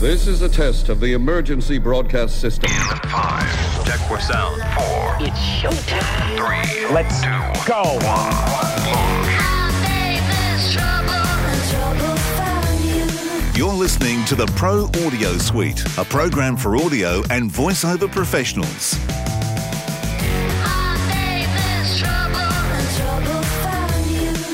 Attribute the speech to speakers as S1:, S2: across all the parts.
S1: This is a test of the emergency broadcast system.
S2: Five. Check for sound. Four.
S3: It's showtime.
S2: Three.
S4: Let's
S2: two,
S4: go.
S5: You're listening to the Pro Audio Suite, a program for audio and voiceover professionals.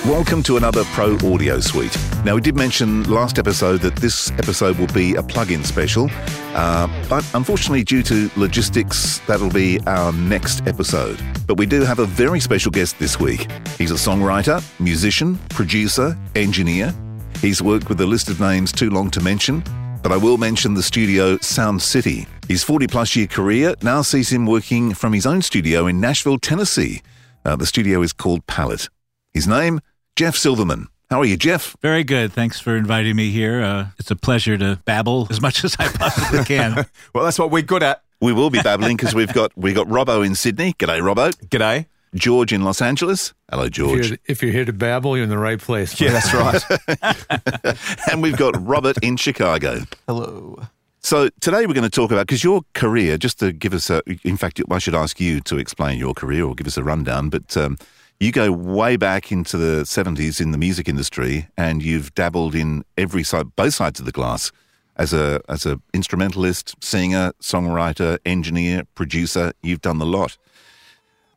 S5: Welcome to another Pro Audio Suite. Now, we did mention last episode that this episode will be a plug-in special, uh, but unfortunately, due to logistics, that'll be our next episode. But we do have a very special guest this week. He's a songwriter, musician, producer, engineer. He's worked with a list of names too long to mention, but I will mention the studio Sound City. His 40 plus year career now sees him working from his own studio in Nashville, Tennessee. Uh, the studio is called Palette. His name, Jeff Silverman. How are you, Jeff?
S6: Very good. Thanks for inviting me here. Uh, it's a pleasure to babble as much as I possibly can.
S7: Well, that's what we're good at.
S5: We will be babbling because we've got we got Robbo in Sydney. G'day, Robbo.
S7: G'day.
S5: George in Los Angeles. Hello,
S8: If
S5: George.
S8: you're, if you're here to babble, you're in the right place.
S7: Yeah, that's right.
S5: and we've got Robert in Chicago.
S7: Hello.
S5: So today we're going to talk about because your career, just to give us a, in fact, I should ask you to explain your career or give us a rundown. But um, you go way back into the seventies in the music industry, and you've dabbled in every side, both sides of the glass, as a as a instrumentalist, singer, songwriter, engineer, producer. You've done the lot.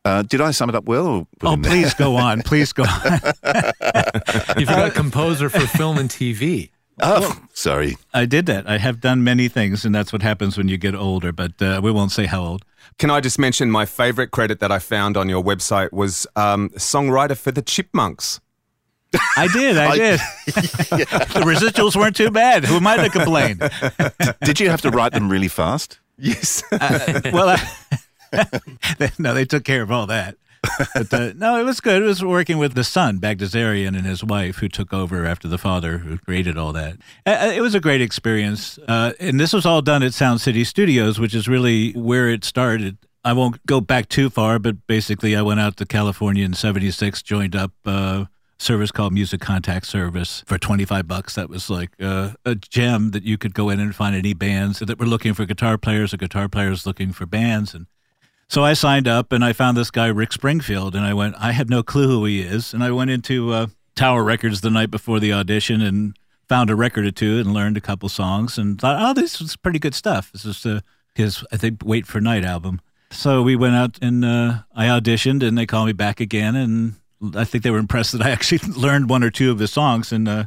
S5: Uh, did I sum it up well? Or
S6: oh, please go on. Please go on.
S8: You forgot composer for film and TV.
S5: Oh, sorry.
S6: I did that. I have done many things, and that's what happens when you get older, but uh, we won't say how old.
S7: Can I just mention my favorite credit that I found on your website was um, songwriter for the Chipmunks.
S6: I did. I,
S5: I-
S6: did. the residuals weren't too bad. Who am I to complain?
S5: Did you have to write them really fast?
S7: Yes.
S6: well, I, no, they took care of all that. But uh, no, it was good. It was working with the son, Bagdasarian, and his wife, who took over after the father, who created all that. Uh, it was a great experience. Uh, and this was all done at Sound City Studios, which is really where it started. I won't go back too far, but basically, I went out to California in '76, joined up uh, service called Music Contact Service for 25 bucks. That was like uh, a gem that you could go in and find any bands that were looking for guitar players or guitar players looking for bands. And so I signed up and I found this guy, Rick Springfield, and I went, I had no clue who he is. And I went into uh, Tower Records the night before the audition and found a record or two and learned a couple songs and thought, oh, this is pretty good stuff. This is uh, his, I think, Wait for Night album. So we went out and uh, I auditioned and they called me back again. And I think they were impressed that I actually learned one or two of his songs. And uh,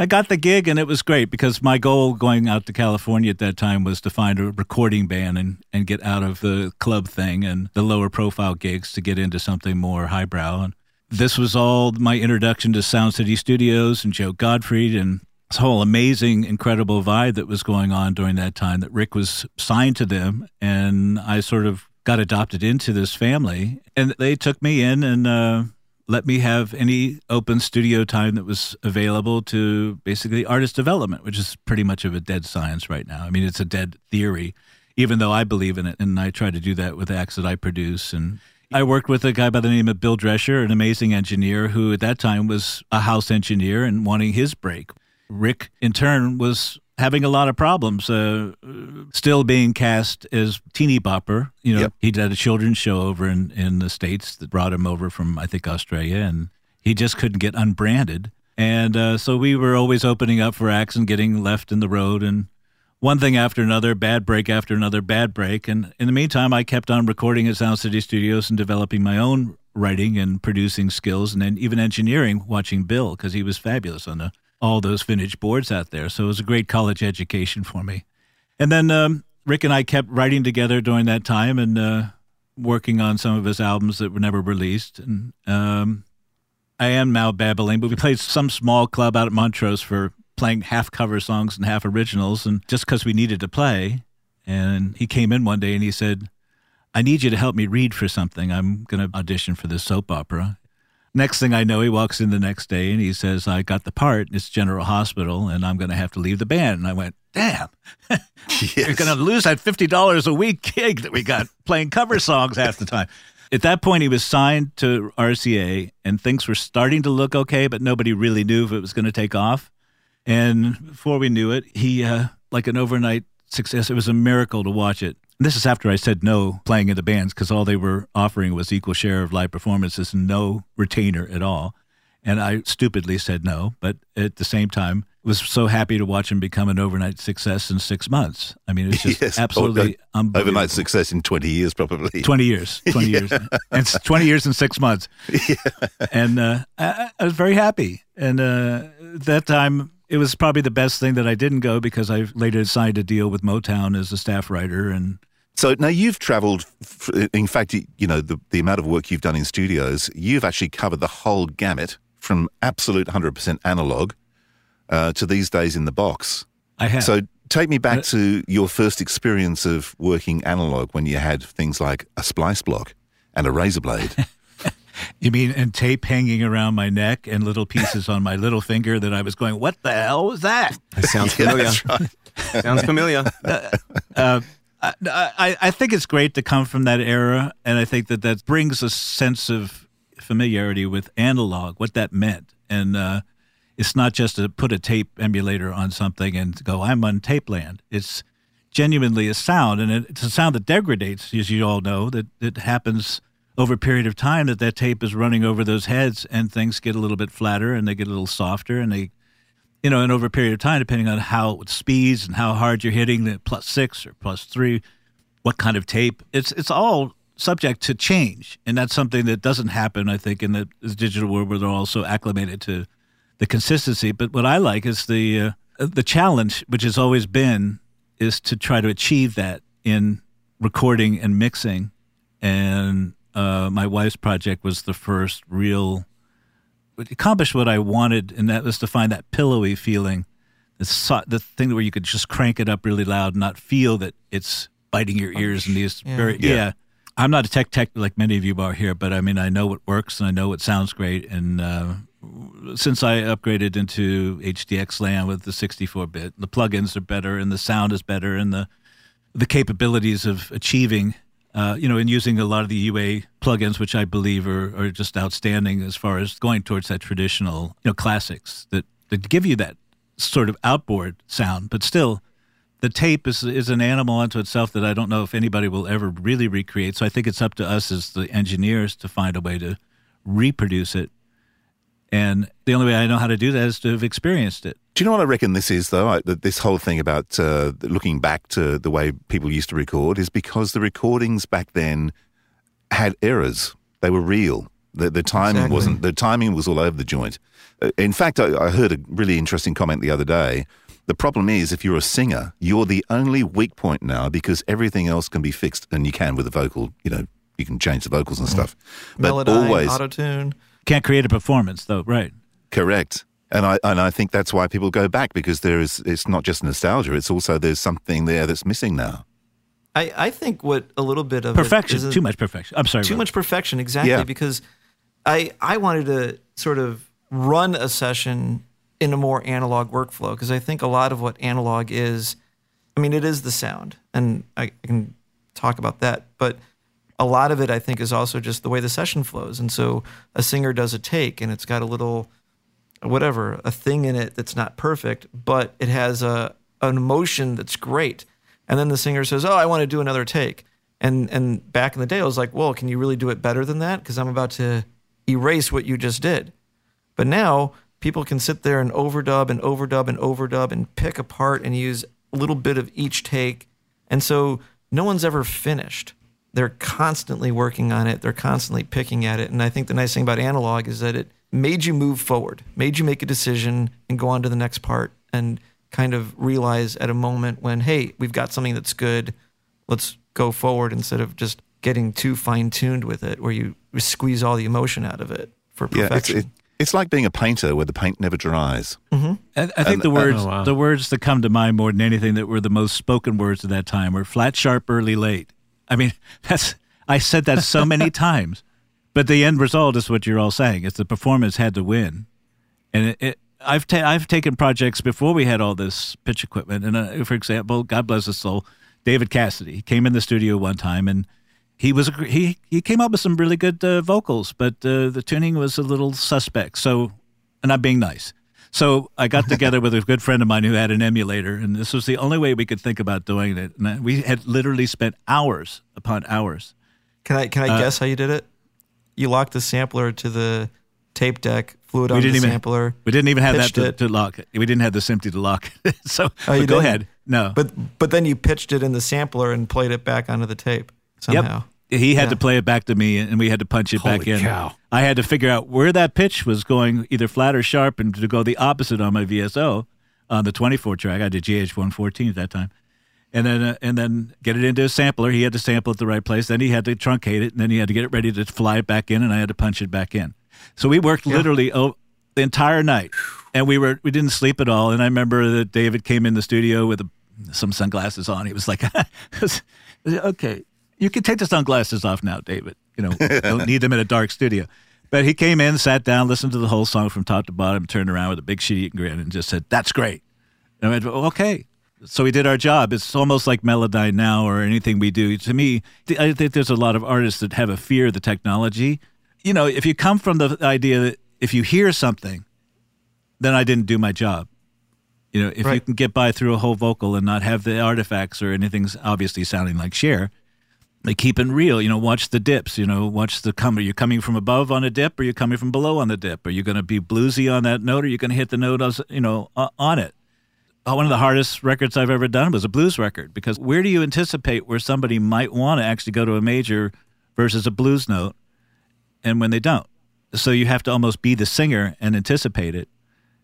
S6: I got the gig and it was great because my goal going out to California at that time was to find a recording band and, and get out of the club thing and the lower profile gigs to get into something more highbrow. And this was all my introduction to Sound City Studios and Joe Gottfried and this whole amazing, incredible vibe that was going on during that time that Rick was signed to them. And I sort of got adopted into this family. And they took me in and, uh, let me have any open studio time that was available to basically artist development, which is pretty much of a dead science right now. I mean, it's a dead theory, even though I believe in it. And I try to do that with acts that I produce. And I worked with a guy by the name of Bill Drescher, an amazing engineer who at that time was a house engineer and wanting his break. Rick, in turn, was having a lot of problems, uh, still being cast as teeny bopper. You know,
S5: Yep.
S6: he did a children's show over in, in the States that brought him over from, I think, Australia, and he just couldn't get unbranded. And uh, so we were always opening up for acts and getting left in the road and one thing after another, bad break after another, bad break. And in the meantime, I kept on recording at Sound City Studios and developing my own writing and producing skills and then even engineering, watching Bill, because he was fabulous on the, all those vintage boards out there. So it was a great college education for me. And then um, Rick and I kept writing together during that time and uh, working on some of his albums that were never released. And um, I am now babbling, but we played some small club out at Montrose for playing half cover songs and half originals, and just because we needed to play. And he came in one day and he said, I need you to help me read for something. I'm going to audition for this soap opera. Next thing I know, he walks in the next day and he says, I got the part. It's General Hospital, and I'm going to have to leave the band. And I went, Damn, you're going to lose that $50 a week gig that we got playing cover songs half the time. At that point, he was signed to RCA, and things were starting to look okay, but nobody really knew if it was going to take off. And before we knew it, he uh, like an overnight success. It was a miracle to watch it. This is after I said no playing in the bands because all they were offering was equal share of live performances and no retainer at all. And I stupidly said no, but at the same time, was so happy to watch him become an overnight success in six months. I mean, it's just
S5: Yes.
S6: absolutely
S5: Oh,
S6: unbelievable.
S5: Overnight success in 20 years, probably.
S6: 20 years 20 years and 20 years and six months and uh, I, I was very happy and uh, that time it was probably the best thing that i didn't go because i later signed a deal with motown as a staff writer and
S5: So now you've travelled, in fact, you- you know, the, the amount of work you've done in studios, you've actually covered the whole gamut from absolute 100% analog uh, to these days in the box.
S6: i have
S5: So take me back to your first experience of working analog when you had things like a splice block and a razor blade.
S6: you mean and tape hanging around my neck and little pieces on my little finger that i was going what the hell was that
S7: It sounds familiar. Sounds familiar.
S6: uh, I, I, think it's great to come from that era, and I think that that brings a sense of familiarity with analog, what that meant, and uh, it's not just to put a tape emulator on something and go, "I'm on tape land." It's genuinely a sound, and it, it's a sound that degrades, as you all know, that it happens over a period of time. That that tape is running over those heads, and things get a little bit flatter, and they get a little softer, and they you know, and over a period of time, depending on how speeds and how hard you're hitting the plus six or plus three, what kind of tape, it's it's all subject to change, and that's something that doesn't happen, I think, in the, digital world where they're all so acclimated to the consistency. But what I like is the uh, the challenge, which has always been, is to try to achieve that in recording and mixing, and uh, my wife's project was the first real accomplished what I wanted, and that was to find that pillowy feeling, the so, the thing where you could just crank it up really loud and not feel that it's biting your ears and these
S3: Yeah.
S6: very yeah.
S5: Yeah.
S6: I'm not a tech tech like many of you are here, but I mean I know what works and I know what sounds great. And uh, since I upgraded into HDX land with the 64 bit, the plugins are better and the sound is better and the the capabilities of achieving, uh, you know, in using a lot of the UA plugins, which I believe are, are just outstanding as far as going towards that traditional, you know, classics that, that give you that sort of outboard sound, but still. The tape is is an animal unto itself that I don't know if anybody will ever really recreate. So I think it's up to us as the engineers to find a way to reproduce it. And the only way I know how to do that is to have experienced it.
S5: Do you know what I reckon this is, though? I, that this whole thing about uh, looking back to the way people used to record is because the recordings back then had errors. They were real. The, the timing
S3: Exactly.
S5: wasn't. The timing was all over the joint. Uh, In fact, I, I heard a really interesting comment the other day. The problem is, if you're a singer, you're the only weak point now because everything else can be fixed, and you can with the vocal. You know, you can change the vocals and stuff. But
S3: Melodyne,
S5: always,
S3: auto tune.
S6: Can't create a performance, though, right?
S5: Correct. And I and I think that's why people go back because there is it's not just nostalgia, it's also there's something there that's missing now.
S3: I, I think what a little bit of
S6: Perfection,
S3: a-
S6: too much perfection. I'm sorry.
S3: too much perfection exactly
S5: Yeah.
S3: because I I wanted to sort of run a session in a more analog workflow because I think a lot of what analog is, I mean, it is the sound, and I, I can talk about that, but a lot of it I think is also just the way the session flows, and so a singer does a take and it's got a little whatever a thing in it that's not perfect, but it has a an emotion that's great. And then the singer says, "Oh, I want to do another take." And and back in the day, I was like, "Well, can you really do it better than that? Because I'm about to erase what you just did." But now people can sit there and overdub and overdub and overdub and pick apart and use a little bit of each take, and so no one's ever finished. They're constantly working on it. They're constantly picking at it. And I think the nice thing about analog is that it made you move forward, made you make a decision and go on to the next part and kind of realize at a moment when, hey, we've got something that's good. Let's go forward instead of just getting too fine tuned with it where you squeeze all the emotion out of it for
S5: Yeah, it's
S3: perfection.
S5: it, it's like being a painter where the paint never dries. Mm-hmm.
S6: I, I think
S5: And-
S6: the words,
S8: Oh, wow.
S6: the words that come to mind more than anything that were the most spoken words at that time were flat, sharp, early, late. I mean, that's I said that so many times, but the end result is what you're all saying. It's the performance had to win, and it. it I've ta- I've taken projects before we had all this pitch equipment, and uh, for example, God bless his soul, David Cassidy came in the studio one time and he was a he he came up with some really good uh, vocals, but uh, the tuning was a little suspect. So, and I'm being nice. So I got together with a good friend of mine who had an emulator, and this was the only way we could think about doing it. And we had literally spent hours upon hours.
S3: Can I can I
S6: Uh,
S3: guess how you did it? You locked the sampler to the tape deck, flew it
S6: We
S3: on the
S6: even
S3: sampler.
S6: we didn't even have that to, to lock it. We didn't have the SMPTE to lock it. so
S3: Oh, you
S6: go
S3: didn't?
S6: ahead. No,
S3: But but then you pitched it in the sampler and played it back onto the tape somehow.
S6: Yep. He had
S3: Yeah.
S6: to play it back to me, and we had to punch it back
S8: Holy
S6: in.
S8: cow.
S6: I had to figure out where that pitch was going, either flat or sharp, and to go the opposite on my VSO on the 24 track. I did JH 114 at that time, and then uh, and then get it into a sampler. He had to sample it the right place. Then he had to truncate it, and then he had to get it ready to fly it back in, and I had to punch it back in. So we worked literally oh, the entire night, and we were we didn't sleep at all. And I remember that David came in the studio with a, some sunglasses on. He was like, "Okay, you can take the sunglasses off now, David. You know, don't need them in a dark studio." But he came in, sat down, listened to the whole song from top to bottom, turned around with a big sheet and grin, and just said, "That's great." And I went, "Okay." So we did our job. It's almost like Melodyne now or anything we do. To me, I think there's a lot of artists that have a fear of the technology. You know, if you come from the idea that if you hear something, then I didn't do my job. You know, if you can get by through a whole vocal and not have the artifacts or anything obviously sounding like Cher, like keep it real. You know, watch the dips. You know, watch the come. Are you coming from above on a dip, or are you coming from below on the dip? Are you going to be bluesy on that note, or are you going to hit the note, you know, on it? Uh, One of the hardest records I've ever done was a blues record because where do you anticipate where somebody might want to actually go to a major versus a blues note, and when they don't? So you have to almost be the singer and anticipate it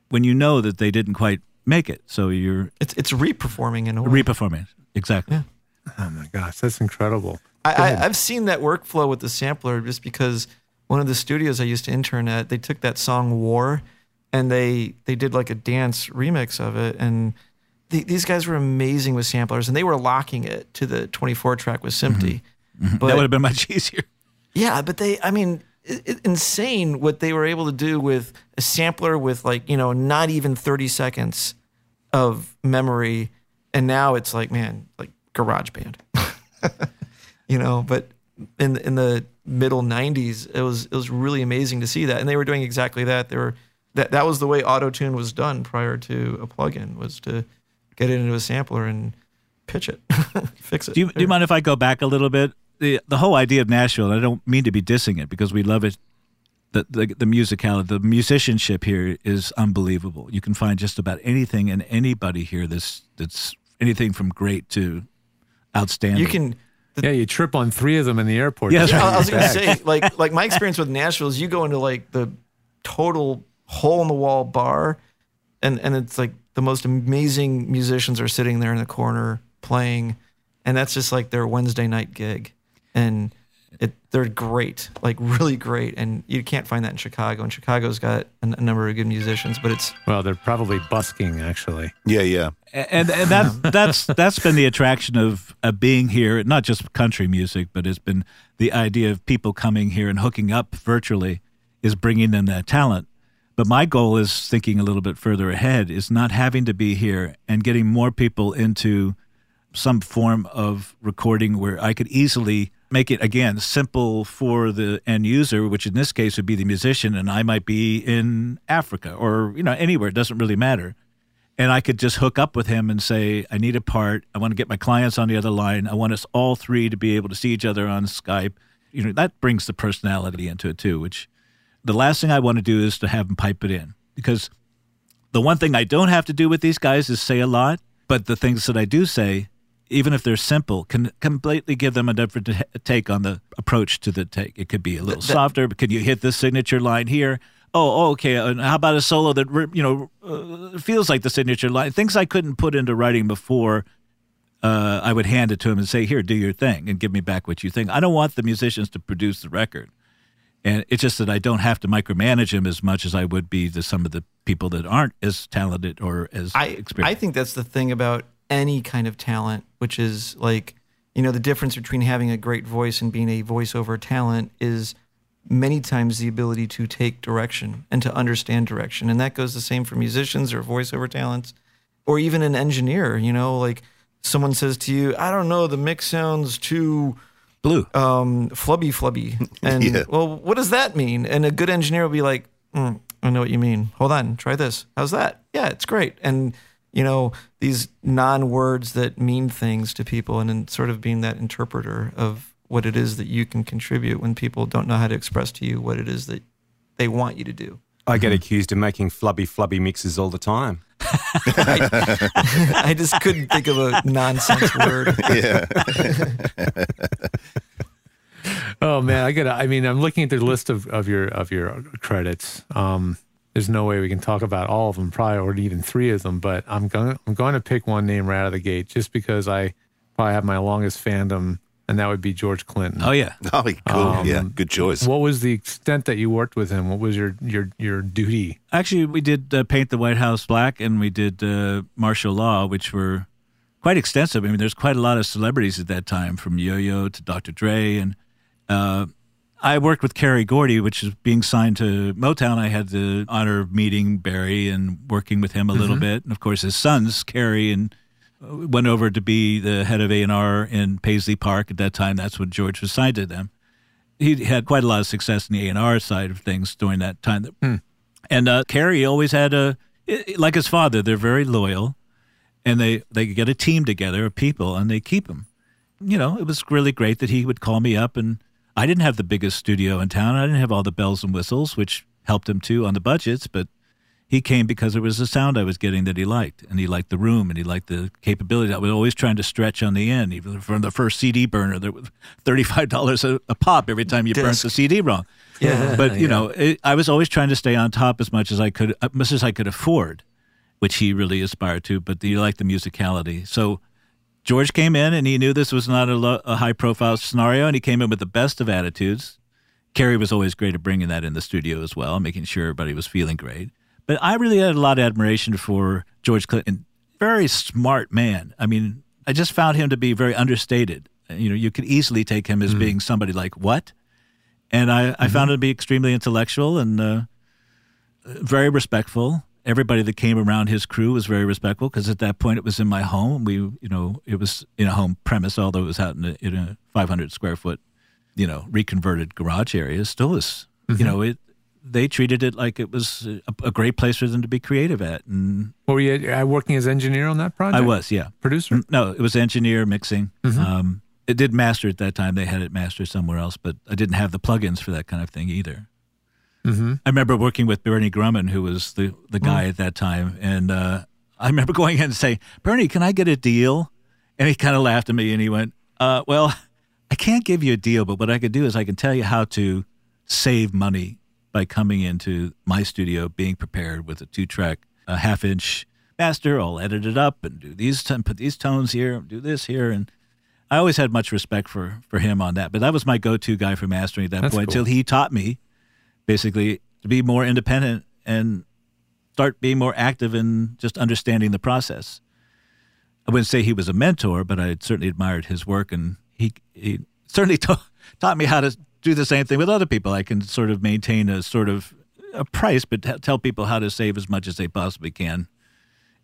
S6: when you know that they didn't quite make it. So you're
S3: It's it's reperforming in a way.
S6: reperforming it. exactly.
S8: Oh my gosh, that's incredible.
S3: I, I, I've seen that workflow with the sampler just because one of the studios I used to intern at, they took that song "War" and they they did like a dance remix of it, and the, these guys were amazing with samplers, and they were locking it to the 24 track with mm-hmm. SMPTE. Mm-hmm. But
S6: that would have been much easier.
S3: yeah, but they, I mean, it, insane what they were able to do with a sampler with like you know not even 30 seconds of memory, and now it's like man, like GarageBand. you know but in in the middle 90s it was it was really amazing to see that and they were doing exactly that they were that that was the way auto tune was done prior to a plugin was to get it into a sampler and pitch it fix it
S6: Do you, do you mind if I go back a little bit? The the whole idea of Nashville, and I don't mean to be dissing it because we love it. The, the the musicality, the musicianship here is unbelievable. You can find just about anything and anybody here that's that's anything from great to outstanding.
S3: you can
S8: Yeah, you trip on three of them in the airport.
S6: Yes.
S3: Yeah, I was gonna say, like, like my experience with Nashville is you go into like the total hole in the wall bar, and and it's like the most amazing musicians are sitting there in the corner playing, and that's just like their Wednesday night gig, and it they're great, like really great, and you can't find that in Chicago. And Chicago's got a, a number of good musicians, but it's
S8: Well, they're probably busking actually.
S5: Yeah, yeah.
S6: and and that that's that's been the attraction of, of being here, not just country music, but it's been the idea of people coming here and hooking up virtually is bringing them that talent. But my goal is thinking a little bit further ahead is not having to be here and getting more people into some form of recording where I could easily make it again simple for the end user, which in this case would be the musician, and I might be in Africa or you know anywhere. It doesn't really matter and I could just hook up with him and say, I need a part. I want to get my clients on the other line. I want us all three to be able to see each other on Skype. You know, that brings the personality into it too, which the last thing I want to do is to have them pipe it in because the one thing I don't have to do with these guys is say a lot, but the things that I do say, even if they're simple, can completely give them a different take on the approach to the take. It could be a little softer, but can you hit this signature line here? Oh, oh, okay. And how about a solo that you know uh, feels like the signature line? Things I couldn't put into writing before. Uh, I would hand it to him and say, "Here, do your thing, and give me back what you think." I don't want the musicians to produce the record, and it's just that I don't have to micromanage him as much as I would be to some of the people that aren't as talented or as
S3: I
S6: experienced.
S3: I think that's the thing about any kind of talent, which is like, you know, the difference between having a great voice and being a voiceover talent is many times the ability to take direction and to understand direction. And that goes the same for musicians or voiceover talents or even an engineer, you know, like someone says to you, I don't know, the mix sounds too
S6: Blue.
S3: um, flubby flubby. And
S5: Yeah.
S3: well, what does that mean? And a good engineer will be like, mm, I know what you mean. Hold on, try this. How's that? Yeah, it's great. And you know these non-words that mean things to people, and then sort of being that interpreter of what it is that you can contribute when people don't know how to express to you what it is that they want you to do.
S7: I get accused of making flubby, flubby mixes all the time.
S3: I just couldn't think of a nonsense word.
S5: Yeah.
S8: Oh man, I got. I mean, I'm looking at the list of, of your of your credits. Um, there's no way we can talk about all of them, probably, or even three of them. But I'm going. I'm going to pick one name right out of the gate, just because I probably have my longest fandom, and that would be George Clinton.
S6: Oh yeah.
S5: Oh, cool.
S8: Um,
S5: yeah, good choice.
S8: What was the extent that you worked with him? What was your your your duty?
S6: Actually, we did uh, paint the White House black, and we did uh, martial law, which were quite extensive. I mean, there's quite a lot of celebrities at that time, from Yo-Yo to Dr. Dre, and uh, I worked with Kerry Gordy, which is being signed to Motown. I had the honor of meeting Barry and working with him a little bit, and of course his sons, Kerry and went over to be the head of A and R in Paisley Park at that time. That's when George was signed to them. He had quite a lot of success in the A and R side of things during that time. And uh, Kerry always had a, like his father. They're very loyal, and they they get a team together of people, and they keep him. You know, it was really great that he would call me up, and I didn't have the biggest studio in town. I didn't have all the bells and whistles, which helped him too on the budgets, but he came because it was the sound I was getting that he liked, and he liked the room, and he liked the capability. I was always trying to stretch on the end, even from the first CD burner. There was thirty-five dollars a a pop every time you burnt
S3: Disc.
S6: the CD wrong.
S3: Yeah,
S6: but you know, it, I was always trying to stay on top as much as I could, as much as I could afford, which he really aspired to. But he liked the musicality, so. George came in and he knew this was not a, lo- a high profile scenario, and he came in with the best of attitudes. Kerry was always great at bringing that in the studio as well, making sure everybody was feeling great. But I really had a lot of admiration for George Clinton. Very smart man. I mean, I just found him to be very understated. You know, you could easily take him as mm-hmm. being somebody like what, and I, I found mm-hmm. him to be extremely intellectual and uh, very respectful. Everybody that came around his crew was very respectful because at that point it was in my home. We, you know, it was in a home premise, although it was out in a, in a 500 square foot, you know, reconverted garage area. It still was, you mm-hmm. know, it. They treated it like it was a, a great place for them to be creative at, and
S8: were you uh, working as engineer on that project?
S6: I was, yeah.
S8: producer.
S6: No, it was engineer mixing. Um, it did master at that time. They had it mastered somewhere else, but I didn't have the plugins for that kind of thing either.
S8: Mm-hmm.
S6: I remember working with Bernie Grundman, who was the, the guy at that time. And uh, I remember going in and saying, Bernie, can I get a deal? And he kind of laughed at me and he went, uh, Well, I can't give you a deal, but what I could do is I can tell you how to save money by coming into my studio, being prepared with a two track, a half inch master. I'll edit it up and do these, t- put these tones here, do this here. And I always had much respect for, for him on that. But that was my go to guy for mastering at that
S8: That's
S6: point
S8: cool.
S6: until he taught me basically to be more independent and start being more active in just understanding the process. I wouldn't say he was a mentor, but I certainly admired his work, and he he certainly ta- taught me how to do the same thing with other people. I can sort of maintain a sort of a price, but t- tell people how to save as much as they possibly can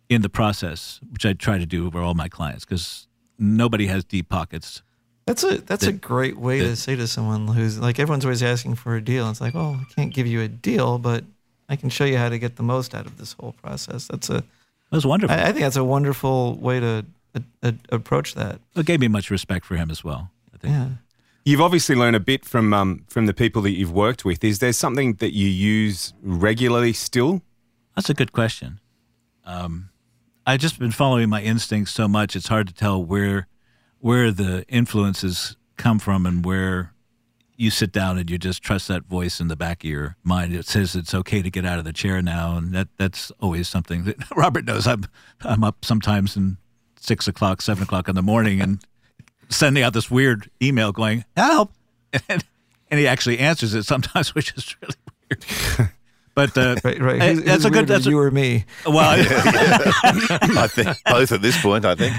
S6: in the process, which I try to do for all my clients because nobody has deep pockets.
S3: That's a that's a great way
S6: the-
S3: to say to someone who's like everyone's always asking for a deal. It's like, oh, I can't give you a deal, but I can show you how to get the most out of this whole process. That's a
S6: was wonderful.
S3: I, I think that's a wonderful way to uh, uh, approach that.
S6: it gave me much respect for him as well. I think.
S3: Yeah.
S7: You've obviously learned a bit from um, from the people that you've worked with. Is there something that you use regularly still?
S6: That's a good question. Um, I've just been following my instincts so much; it's hard to tell where where the influences come from and where you sit down and you just trust that voice in the back of your mind. It says it's okay to get out of the chair now, and that that's always something that Robert knows. I'm I'm up sometimes in six o'clock, seven o'clock in the morning, and sending out this weird email going help, and, and he actually answers it sometimes, which is really weird. But uh,
S3: Right, right. Who's,
S6: that's
S3: who's
S6: a good.
S3: weirder,
S6: That's a,
S3: you or me.
S6: well,
S5: I think both at this point. I think.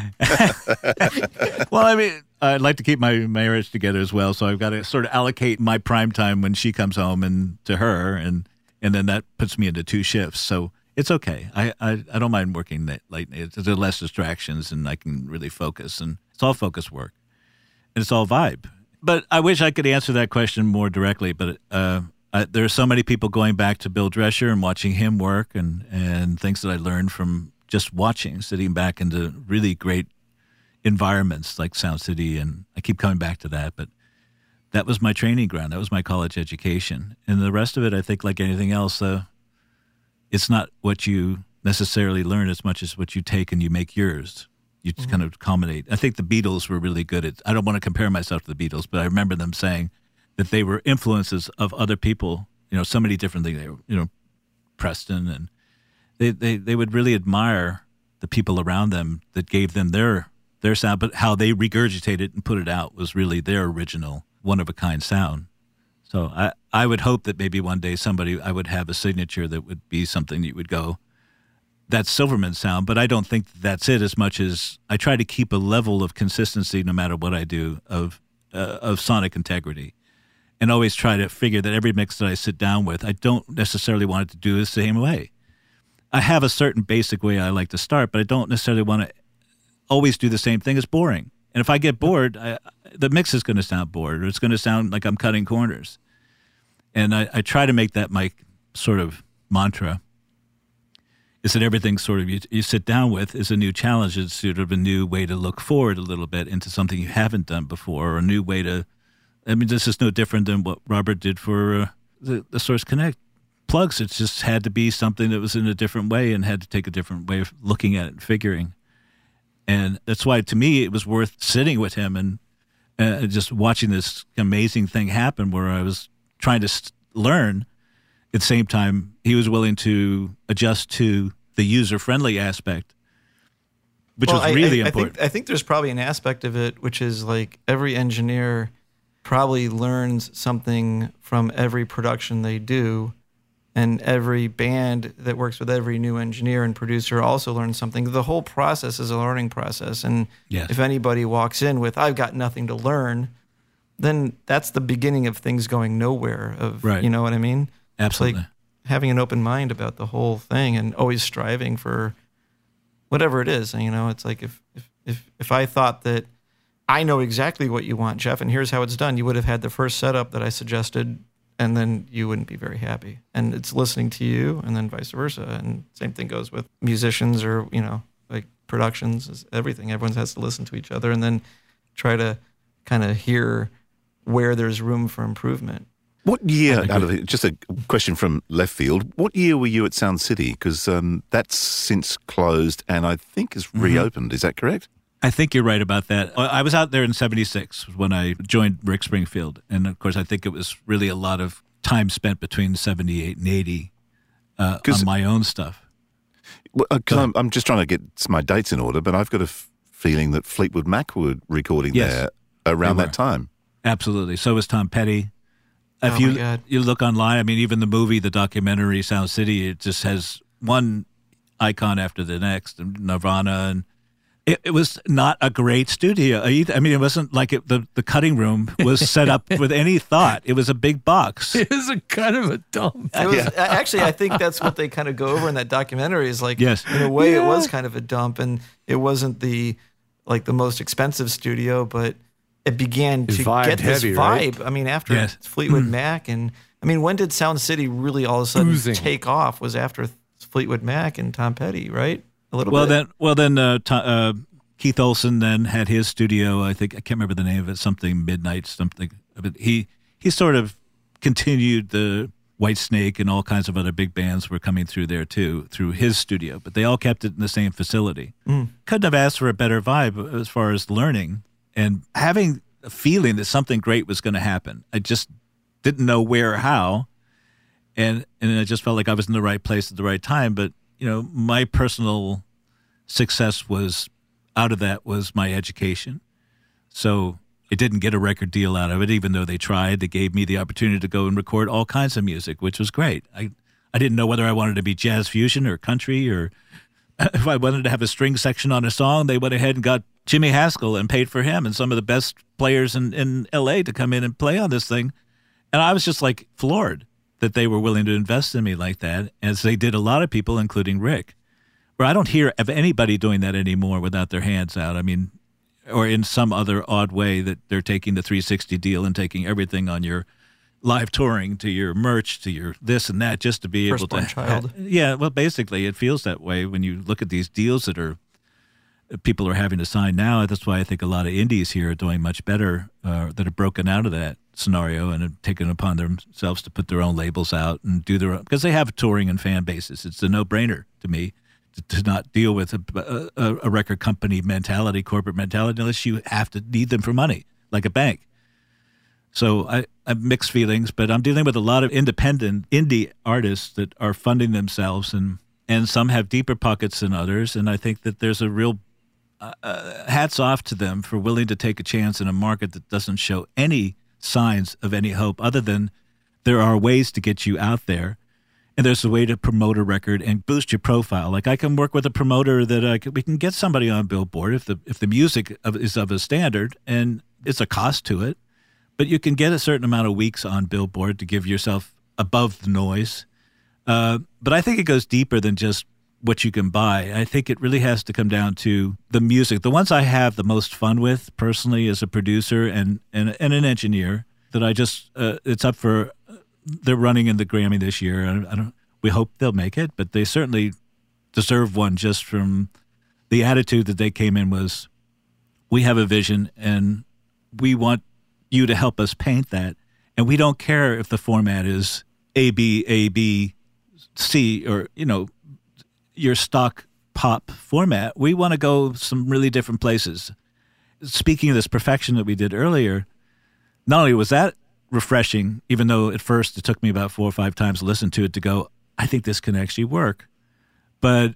S6: well, I mean, I'd like to keep my marriage together as well, so I've got to sort of allocate my prime time when she comes home and to her, and and then that puts me into two shifts. So it's okay. I I, I don't mind working late. late. There's less distractions, and I can really focus, and it's all focus work, and it's all vibe. But I wish I could answer that question more directly. But uh, Uh, there are so many people going back to Bill Drescher and watching him work, and and things that I learned from just watching, sitting back into really great environments like Sound City, and I keep coming back to that, but that was my training ground. That was my college education, and the rest of it, I think, like anything else, uh, it's not what you necessarily learn as much as what you take and you make yours. You just mm-hmm. kind of culminate. I think the Beatles were really good at. I don't want to compare myself to the Beatles, but I remember them saying that they were influences of other people. You know, so many different things. They were, you know, Preston, and they, they they would really admire the people around them that gave them their their sound, but how they regurgitated and put it out was really their original one of a kind sound. So I I would hope that maybe one day somebody I would have a signature that would be something that you would go that's Silverman sound, but I don't think that's it as much as I try to keep a level of consistency no matter what I do of uh, of sonic integrity, and always try to figure that every mix that I sit down with, I don't necessarily want it to do the same way. I have a certain basic way I like to start, but I don't necessarily want to always do the same thing. It's boring, and if I get bored, I, the mix is going to sound bored, or it's going to sound like I'm cutting corners. And I, I try to make that my sort of mantra is that everything sort of you, you sit down with is a new challenge. It's sort of a new way to look forward a little bit into something you haven't done before, or a new way to. I mean, this is no different than what Robert did for uh, the, the Source Connect plugs. It just had to be something that was in a different way and had to take a different way of looking at it and figuring. And that's why, to me, it was worth sitting with him and uh, just watching this amazing thing happen where I was trying to st- learn at the same time, he was willing to adjust to the user friendly aspect, which
S3: Well,
S6: was
S3: I-
S6: really
S3: I,
S6: important.
S3: I think, I think there's probably an aspect of it which is like every engineer probably learns something from every production they do, and every band that works with every new engineer and producer also learns something. The whole process is a learning process, and
S6: Yes.
S3: if anybody walks in with "I've got nothing to learn," then that's the beginning of things going nowhere. Of
S6: Right.
S3: you know what I mean? It's like
S6: Absolutely.
S3: having an open mind about the whole thing and always striving for whatever it is. And, You know, it's like if if if, if I thought that I know exactly what you want, Jeff, and here's how it's done, you would have had the first setup that I suggested, and then you wouldn't be very happy. And it's listening to you, and then vice versa. And same thing goes with musicians or you know, like productions, is everything. Everyone has to listen to each other, and then try to kind of hear where there's room for improvement.
S5: What year, out of the, just a question from left field, what year were you at Sound City? Because um, that's since closed and I think is reopened. Is that correct?
S6: I think you're right about that. I I was out there in 76 when I joined Rick Springfield. And of course, I think it was really a lot of time spent between 78 and 80 uh, on my own stuff.
S5: Because I'm, I'm just trying to get my dates in order, but I've got a f- feeling that Fleetwood Mac were recording
S6: Yes,
S5: there around that time.
S6: Absolutely. So was Tom Petty. If
S3: Oh,
S6: you
S3: God.
S6: you look online, I mean, even the movie, the documentary Sound City, it just has one icon after the next, and Nirvana, and it, it was not a great studio. either. I mean, it wasn't like it, the the cutting room was set up with any thought. It was a big box.
S8: It is a kind of a dump.
S3: It was, a- Actually, I think that's what they kind of go over in that documentary. Is like,
S6: Yes.
S3: in a way, it was kind of a dump, and it wasn't the like the most expensive studio, but it began to get this
S8: heavy, right?
S3: vibe. I mean, after
S6: Yes.
S3: Fleetwood Mac, and I mean, when did Sound City really all of a sudden
S8: Oozing.
S3: take off? Was after Fleetwood Mac and Tom Petty, right? A little
S6: Well
S3: bit.
S6: then, well then, uh, To- uh, Keith Olsen then had his studio. I think I can't remember the name of it. Something Midnight, something. But he he sort of continued the Whitesnake and all kinds of other big bands were coming through there too through his studio. But they all kept it in the same facility. Couldn't have asked for a better vibe as far as learning and having a feeling that something great was going to happen. I just didn't know where or how and and I just felt like I was in the right place at the right time. But you know, my personal success was out of that was my education. So I didn't get a record deal out of it, even though they tried. They gave me the opportunity to go and record all kinds of music, which was great. I I didn't know whether I wanted to be jazz fusion or country or if I wanted to have a string section on a song, they went ahead and got Jimmy Haskell and paid for him and some of the best players in, in LA to come in and play on this thing. And I was just like floored that they were willing to invest in me like that, as they did a lot of people, including Rick. Where I don't hear of anybody doing that anymore without their hands out. I mean, or in some other odd way that they're taking the 360 deal and taking everything on your live touring to your merch to your this and that just to be able to
S3: child.
S6: yeah well basically it feels that way when you look at these deals that are people are having to sign now that's why i think a lot of indies here are doing much better uh, that have broken out of that scenario and have taken upon themselves to put their own labels out and do their own because they have touring and fan bases it's a no-brainer to me to, to not deal with a, a, a record company mentality corporate mentality unless you have to need them for money like a bank so I, I have mixed feelings, but I'm dealing with a lot of independent indie artists that are funding themselves, and and some have deeper pockets than others. And I think that there's a real uh, uh, hats off to them for willing to take a chance in a market that doesn't show any signs of any hope, other than there are ways to get you out there. And there's a way to promote a record and boost your profile. Like I can work with a promoter that can, we can get somebody on Billboard if the if the music of, is of a standard and it's a cost to it but you can get a certain amount of weeks on Billboard to give yourself above the noise. Uh, but I think it goes deeper than just what you can buy. I think it really has to come down to the music. The ones I have the most fun with personally as a producer and, and, and an engineer that I just, uh, it's up for, they're running in the Grammy this year. I, I don't, we hope they'll make it, but they certainly deserve one just from the attitude that they came in was, we have a vision and we want you to help us paint that. And we don't care if the format is A, B, A, B, C, or, you know, your stock pop format. We want to go some really different places. Speaking of this perfection that we did earlier, not only was that refreshing, even though at first it took me about four or five times to listen to it to go, I think this can actually work. But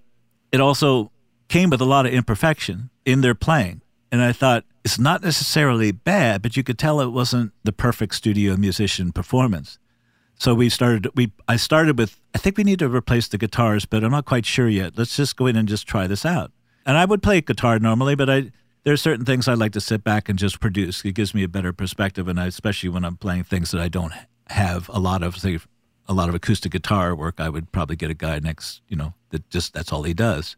S6: it also came with a lot of imperfection in their playing. And I thought, it's not necessarily bad, but you could tell it wasn't the perfect studio musician performance. So we started. We I started with. I think we need to replace the guitars, but I'm not quite sure yet. Let's just go in and just try this out. And I would play guitar normally, but I there are certain things I like to sit back and just produce. It gives me a better perspective, and I, especially when I'm playing things that I don't have a lot of, say, a lot of acoustic guitar work. I would probably get a guy next, you know, that just that's all he does.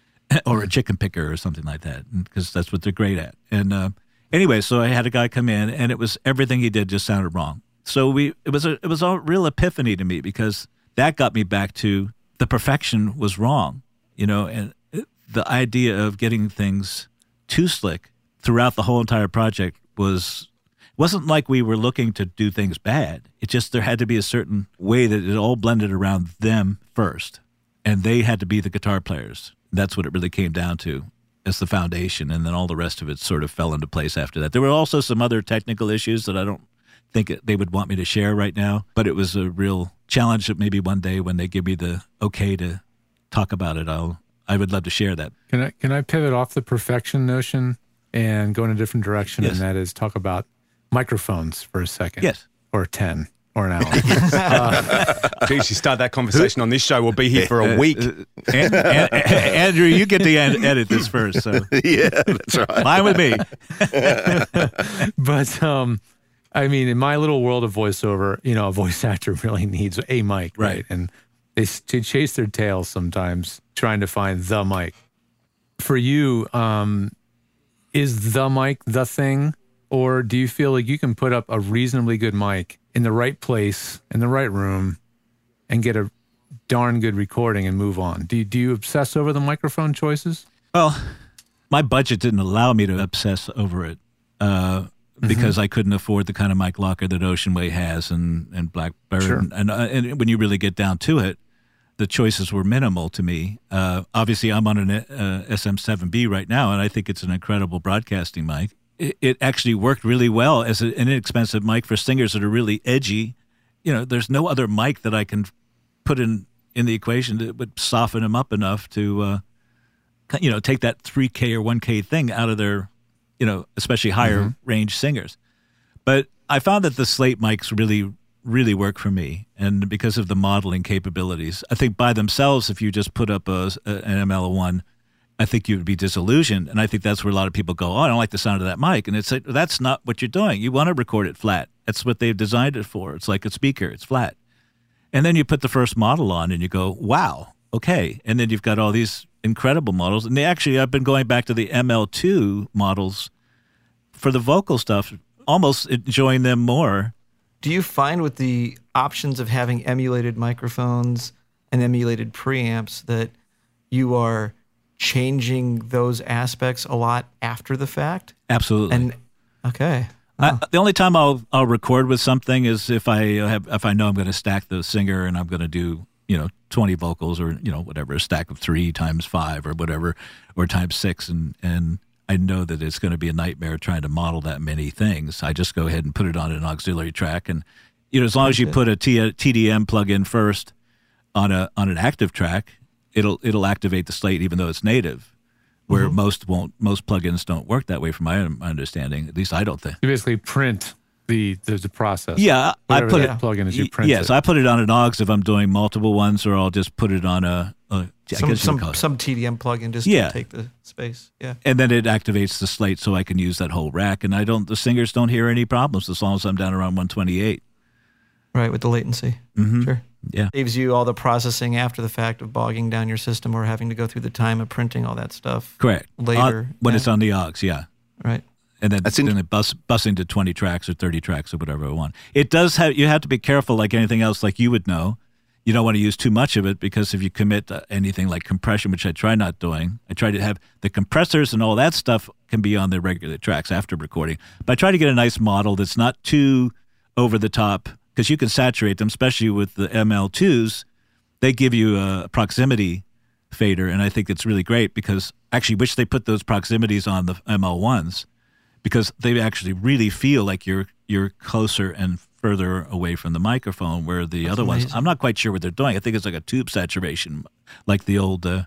S6: or a chicken picker or something like that, because that's what they're great at. And uh, anyway, so I had a guy come in, and it was everything he did just sounded wrong. So we it was a it was a real epiphany to me because that got me back to the perfection was wrong, you know, and the idea of getting things too slick throughout the whole entire project was wasn't like we were looking to do things bad. It just there had to be a certain way that it all blended around them first, and they had to be the guitar players that's what it really came down to as the foundation, and then all the rest of it sort of fell into place after that. There were also some other technical issues that I don't think they would want me to share right now, but it was a real challenge that maybe one day when they give me the okay to talk about it, I'll I would love to share that.
S8: Can I can I pivot off the perfection notion and go in a different direction,
S6: Yes.
S8: and that is talk about microphones for a second,
S6: Yes.
S8: or ten or an hour.
S7: Geez, you start that conversation on this show, we'll be here for a week.
S6: An- An- Andrew, you get to ed- edit this first, so
S5: yeah, that's right.
S6: fine with me.
S8: but um, I mean, in my little world of voiceover, you know, a voice actor really needs a mic, right?
S6: Right.
S8: And they, chase their tails sometimes trying to find the mic. For you, um, is the mic the thing, or do you feel like you can put up a reasonably good mic in the right place in the right room and get a darn good recording and move on? Do you, do you obsess over the microphone choices?
S6: Well, my budget didn't allow me to obsess over it uh, because I couldn't afford the kind of mic locker that Ocean Way has and and Blackbird.
S8: Sure.
S6: And, and, uh, and when you really get down to it, the choices were minimal to me. Uh, obviously, I'm on an uh, SM7B right now, and I think it's an incredible broadcasting mic. It, it actually worked really well as an inexpensive mic for singers that are really edgy. You know, there's no other mic that I can put in in the equation that would soften them up enough to. Uh, you know, take that 3K or 1K thing out of their, you know, especially higher mm-hmm. range singers. But I found that the slate mics really, really work for me. And because of the modeling capabilities, I think by themselves, if you just put up a, an ML1, I think you would be disillusioned. And I think that's where a lot of people go, oh, I don't like the sound of that mic. And it's like, that's not what you're doing. You want to record it flat. That's what they've designed it for. It's like a speaker, it's flat. And then you put the first model on and you go, wow, okay. And then you've got all these incredible models. And they actually, I've been going back to the ML2 models for the vocal stuff, almost enjoying them more
S3: do you find with the options of having emulated microphones and emulated preamps that you are changing those aspects a lot after the fact?
S6: Absolutely.
S3: And okay,
S6: I, the only time I'll I'll record with something is if I have if I know I'm going to stack the singer and I'm going to do you know 20 vocals or you know whatever a stack of three times five or whatever or times six and and I know that it's going to be a nightmare trying to model that many things. I just go ahead and put it on an auxiliary track and you know as long as you put a T- TDM plug in first on a on an active track, it'll it'll activate the slate even though it's native. Where mm-hmm. most won't, most plugins don't work that way, from my my understanding. At least I don't think.
S8: You basically print the the, the process.
S6: Yeah, I put
S8: that
S6: it.
S8: plug-in as you print
S6: yes,
S8: it.
S6: I put it on an aux if I'm doing multiple ones, or I'll just put it on a
S3: some
S6: guess you would call
S3: some,
S6: it-
S3: some TDM plugin just
S6: Yeah.
S3: to take the space. Yeah.
S6: and then it activates the slate, so I can use that whole rack, and I don't. The singers don't hear any problems as long as I'm down around 128.
S3: Right, with the latency.
S6: Mm-hmm.
S3: Sure.
S6: Yeah,
S3: Saves you all the processing after the fact of bogging down your system or having to go through the time of printing all that stuff.
S6: correct.
S3: Later,
S6: On- when
S3: yeah.
S6: it's on the aux, yeah.
S3: Right.
S6: And then
S5: in-
S6: then it bus busing to 20 tracks or 30 tracks or whatever I want. It does have you have to be careful like anything else like you would know. You don't want to use too much of it because if you commit uh, anything like compression, which I try not doing, I try to have the compressors and all that stuff can be on the regular tracks after recording. But I try to get a nice model that's not too over the top because you can saturate them, especially with the ML2s. They give you a proximity fader, and I think it's really great because I actually wish they put those proximities on the ML1s because they actually really feel like you're you're closer and further away from the microphone where the other ones. I'm not quite sure what they're doing. I think it's like a tube saturation like the old uh,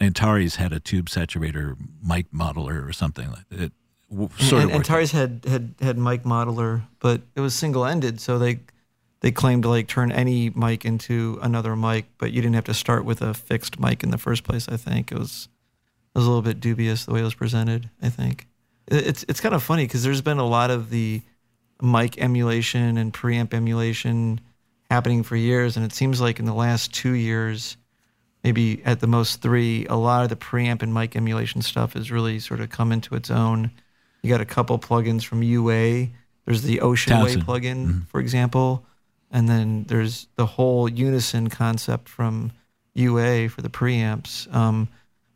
S6: Antares had a tube saturator mic modeler or something like that. W- sort
S3: and,
S6: of.
S3: Antares had, had had mic modeler, but it was single ended, so they they claimed to like turn any mic into another mic, but you didn't have to start with a fixed mic in the first place. I think it was it was a little bit dubious the way it was presented. I think it's it's kind of funny because there's been a lot of the mic emulation and preamp emulation happening for years, and it seems like in the last two years, maybe at the most three, a lot of the preamp and mic emulation stuff has really sort of come into its own. You got a couple plugins from UA. There's the Ocean Way
S6: Townsend.
S3: plugin, for example, and then there's the whole Unison concept from UA for the preamps. Um,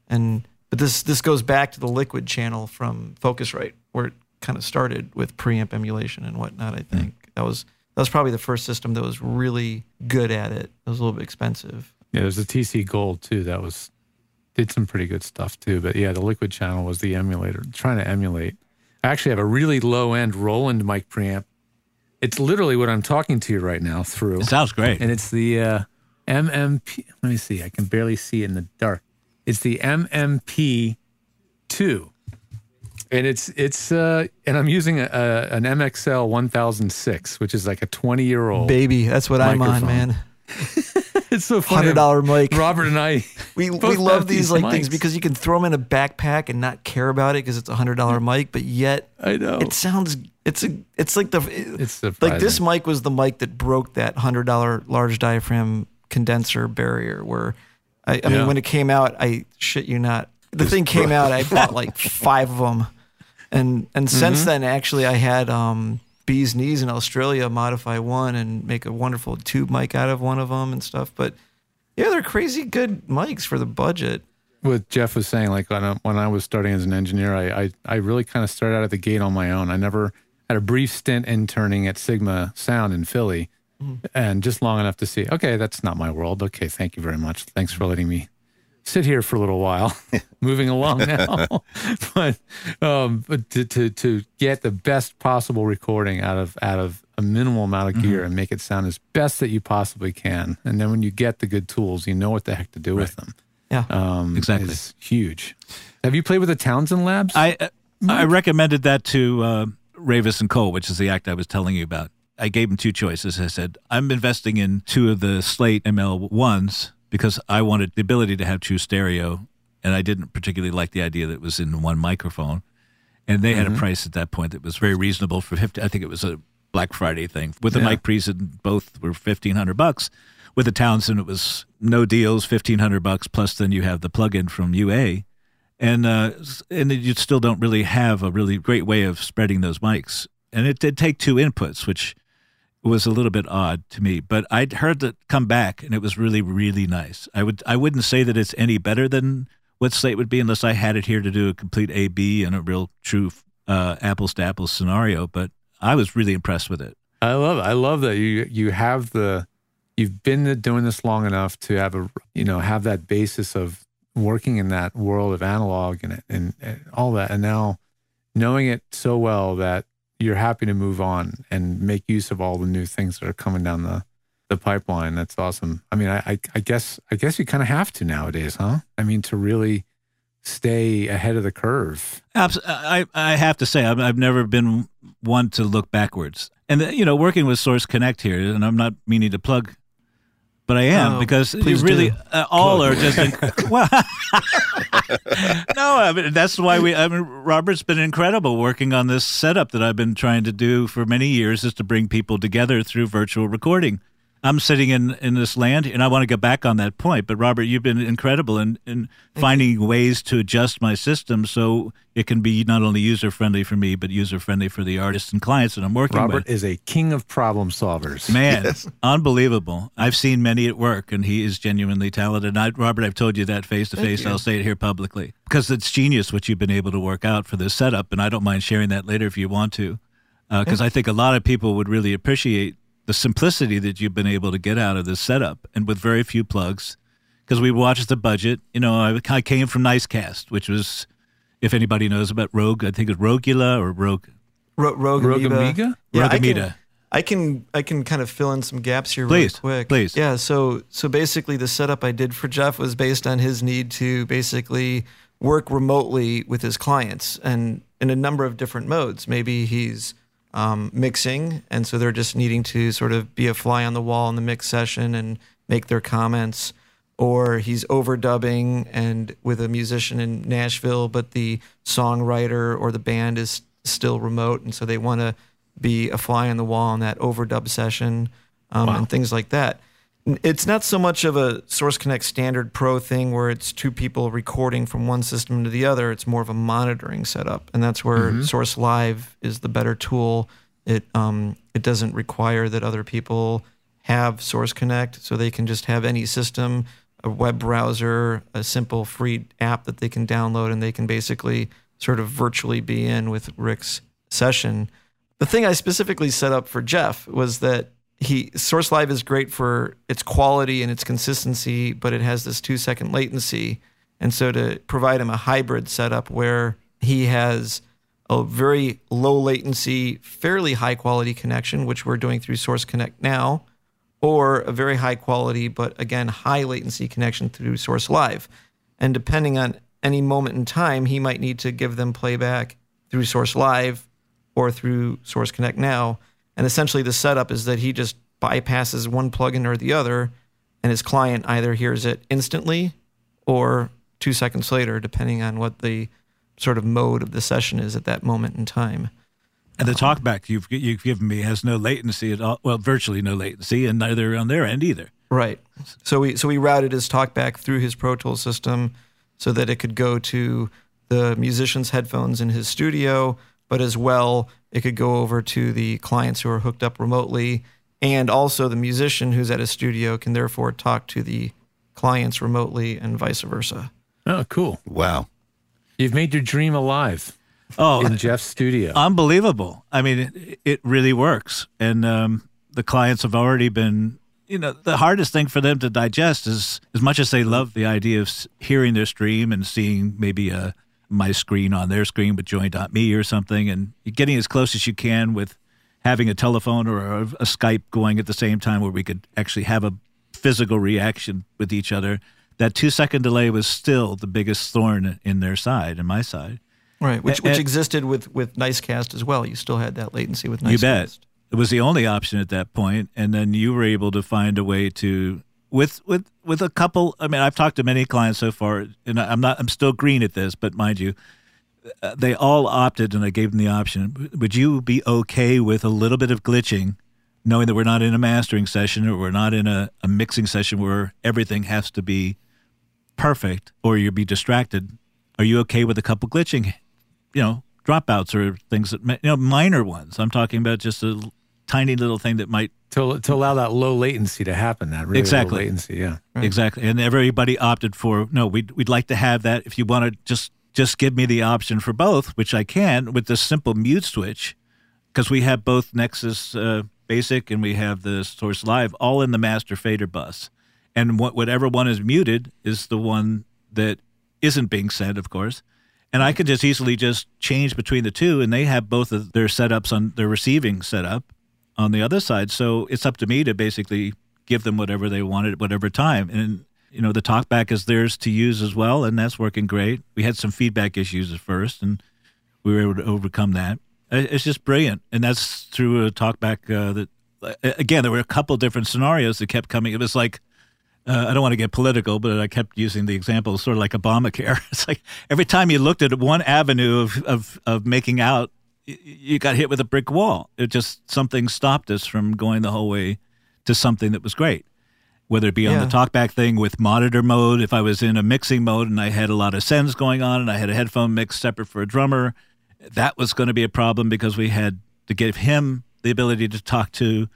S3: and but this this goes back to the Liquid channel from Focusrite, where it kind of started with preamp emulation and whatnot. I think that was that was probably the first system that was really good at it. It was a little bit expensive.
S8: Yeah, there's a TC Gold too that was did some pretty good stuff too. But yeah, the Liquid channel was the emulator trying to emulate. I actually have a really low end Roland mic preamp. It's literally what I'm talking to you right now through,
S6: It sounds great.
S8: and it's the uh, MMP. Let me see. I can barely see it in the dark. It's the MMP two, and it's it's uh, and I'm using a, a, an MXL 1006, which is like a 20 year old.
S3: Baby, that's what I'm on, man.
S8: It's so funny.
S3: Hundred dollar mic.
S8: Robert and I
S3: We, we love
S8: have
S3: these like things because you can throw them in a backpack and not care about it because it's a hundred dollar mic, but yet
S8: I know.
S3: it sounds it's a it's like the
S8: It's
S3: like this mic was the mic that broke that hundred dollar large diaphragm condenser barrier. Where I, I mean, when it came out, I shit you not, the thing came out. I bought like five of them, and and
S8: Mm-hmm.
S3: since then, actually, I had um, Beesneez in Australia modify one and make a wonderful tube mic out of one of them and stuff. But yeah, they're crazy good mics for the budget.
S8: what Jeff was saying, like when I, when I was starting as an engineer, I, I, I really kind of started out at the gate on my own. I never had a brief stint interning at Sigma Sound in Philly and just long enough to see, okay, that's not my world. Okay, thank you very much. Thanks for letting me sit here for a little while. Moving along now. but um, but to, to, to get the best possible recording out of out of a minimal amount of gear and make it sound as best that you possibly can. And then when you get the good tools, you know what the heck to do with them
S3: Yeah.
S8: um,
S6: Exactly.
S8: huge. Have you played with the Townsend Labs?
S6: I uh, I recommended that to uh, Ravis and Cole, which is the act I was telling you about. I gave him two choices. I said I'm investing in two of the Slate ML ones because I wanted the ability to have true stereo, and I didn't particularly like the idea that it was in one microphone. And they had a price at that point that was very reasonable for fifty. I think it was a Black Friday thing with the
S8: Yeah.
S6: mic pre's, and both were fifteen hundred bucks. With the Townsend, it was no deals, fifteen hundred bucks plus. Then you have the plug-in from UA, and uh, and you still don't really have a really great way of spreading those mics. And it did take two inputs, which was a little bit odd to me. But I'd heard it come back, and it was really, really nice. I would I wouldn't say that it's any better than what Slate would be unless I had it here to do a complete A B and a real true uh, apples to apples scenario. But I was really impressed with it.
S8: I love it. I love that you you have the you've been doing this long enough to have a you know have that basis of working in that world of analog and and, and all that, and now knowing it so well that you're happy to move on and make use of all the new things that are coming down the the pipeline. That's awesome. I mean, I I, I guess I guess you kind of have to nowadays, huh? I mean, to really stay ahead of the curve.
S6: I I have to say I've, I've never been one to look backwards, and you know, working with Source Connect here, and I'm not meaning to plug. But I am
S3: Oh,
S6: because you
S3: please
S6: really uh, all are just inc- well, no. I mean that's why we. I mean Robert's been incredible working on this setup that I've been trying to do for many years, is to bring people together through virtual recording. I'm sitting in, in this land, and I want to get back on that point. But Robert, you've been incredible in, in finding ways to adjust my system so it can be not only user friendly for me, but user friendly for the artists and clients that I'm working
S8: Robert
S6: with.
S8: is a king of problem solvers.
S6: Man, unbelievable! I've seen many at work, and he is genuinely talented. And I, Robert, I've told you that face to face. I'll say it here publicly because it's genius what you've been able to work out for this setup, and I don't mind sharing that later if you want to, uh, because I think a lot of people would really appreciate the simplicity that you've been able to get out of this setup, and with very few plugs. Because we watched the budget, you know, I, I came from Nicecast, which was, if anybody knows about Rogue, I think it's Rogula or Rogue.
S3: Ro- Rogue, Amoeba? Yeah,
S6: Rogue
S3: I can, I can I can kind of fill in some gaps here
S6: Please,
S3: real quick.
S6: please.
S3: Yeah, so so basically the setup I did for Jeff was based on his need to basically work remotely with his clients and in a number of different modes. Maybe he's um, mixing, and so they're just needing to sort of be a fly on the wall in the mix session and make their comments. Or he's overdubbing and with a musician in Nashville, but the songwriter or the band is still remote, and so they want to be a fly on the wall in that overdub session um, and things like that. It's not so much of a Source Connect standard pro thing where it's two people recording from one system to the other. It's more of a monitoring setup, and that's where Source Live is the better tool. It um, it doesn't require that other people have Source Connect, so they can just have any system, a web browser, a simple free app that they can download, and they can basically sort of virtually be in with Rick's session. The thing I specifically set up for Jeff was that he Source Live is great for its quality and its consistency, but it has this two second latency. And so to provide him a hybrid setup where he has a very low latency, fairly high quality connection, which we're doing through Source Connect now, or a very high quality, but again, high latency connection through Source Live. And depending on any moment in time, he might need to give them playback through Source Live or through Source Connect now. And essentially, the setup is that he just bypasses one plugin or the other, and his client either hears it instantly or two seconds later, depending on what the sort of mode of the session is at that moment in time.
S6: And the talkback you've you've given me has no latency at all. Well, virtually no latency, and neither on their end either.
S3: Right. So we so we routed his talkback through his Pro Tools system so that it could go to the musician's headphones in his studio, but as well it could go over to the clients who are hooked up remotely, and also the musician who's at his studio can therefore talk to the clients remotely and vice versa.
S8: Oh, cool.
S5: Wow.
S8: You've made your dream alive
S6: Oh,
S8: in Jeff's studio.
S6: unbelievable! I mean, it, it really works, and um, the clients have already been. You know, the hardest thing for them to digest is as much as they love the idea of hearing their stream and seeing maybe a my screen on their screen with join.me or something, and getting as close as you can with having a telephone or a, a Skype going at the same time where we could actually have a physical reaction with each other. That two second delay was still the biggest thorn in their side and my side.
S3: Right, which
S6: A-
S3: which existed with with Nicecast as well. You still had that latency with Nicecast.
S6: You bet. It was the only option at that point, and then you were able to find a way to with with with a couple. I mean, I've talked to many clients so far, and I'm not. I'm still green at this, but mind you, uh, they all opted, and I gave them the option. Would you be okay with a little bit of glitching, knowing that we're not in a mastering session or we're not in a, a mixing session where everything has to be perfect, or you'll be distracted? Are you okay with a couple glitching? You know, dropouts or things that you know minor ones. I'm talking about just a tiny little thing that might
S8: to to allow that low latency to happen. That really
S6: Exactly.
S8: low latency. Yeah.
S6: Exactly, and everybody opted for no. We'd we'd like to have that. If you want to just just give me the option for both, which I can with this simple mute switch, because we have both Nexus uh, Basic and we have the Source Live all in the master fader bus, and what whatever one is muted is the one that isn't being sent, of course. And I could just easily just change between the two, and they have both of their setups on their receiving setup on the other side. So it's up to me to basically give them whatever they wanted at whatever time. And you know, the talkback is theirs to use as well, and that's working great. We had some feedback issues at first, and we were able to overcome that. It's just brilliant, and that's through a talkback uh, that. Again, there were a couple different scenarios that kept coming. It was like uh, I don't want to get political, but I kept using the example, sort of like Obamacare. It's like every time you looked at one avenue of of, of making out, you got hit with a brick wall. It just something stopped us from going the whole way to something that was great. Whether it be on
S3: Yeah.
S6: the talkback thing with monitor mode, if I was in a mixing mode and I had a lot of sends going on and I had a headphone mix separate for a drummer, that was going to be a problem because we had to give him the ability to talk to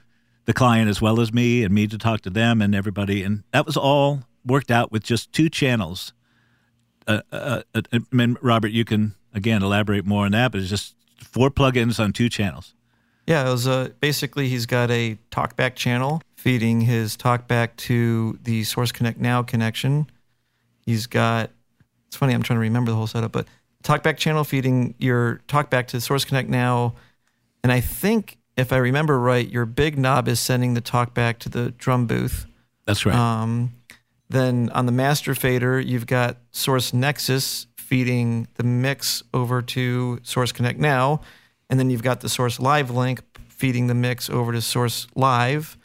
S6: the client as well as me and me to talk to them and everybody and that was all worked out with just two channels uh, uh, uh, I mean, robert you can again elaborate more on that but it's just four plugins on two channels
S3: Yeah, it was uh, basically he's got a talkback channel feeding his talkback to the Source Connect Now connection. He's got it's funny I'm trying to remember the whole setup, but talkback channel feeding your talkback to Source Connect Now, and I think if I remember right, your big knob is sending the talkback to the drum booth.
S6: that's right
S3: Um, then on the master fader, you've got Source Nexus feeding the mix over to Source Connect Now, and then you've got the Source Live link feeding the mix over to Source Live,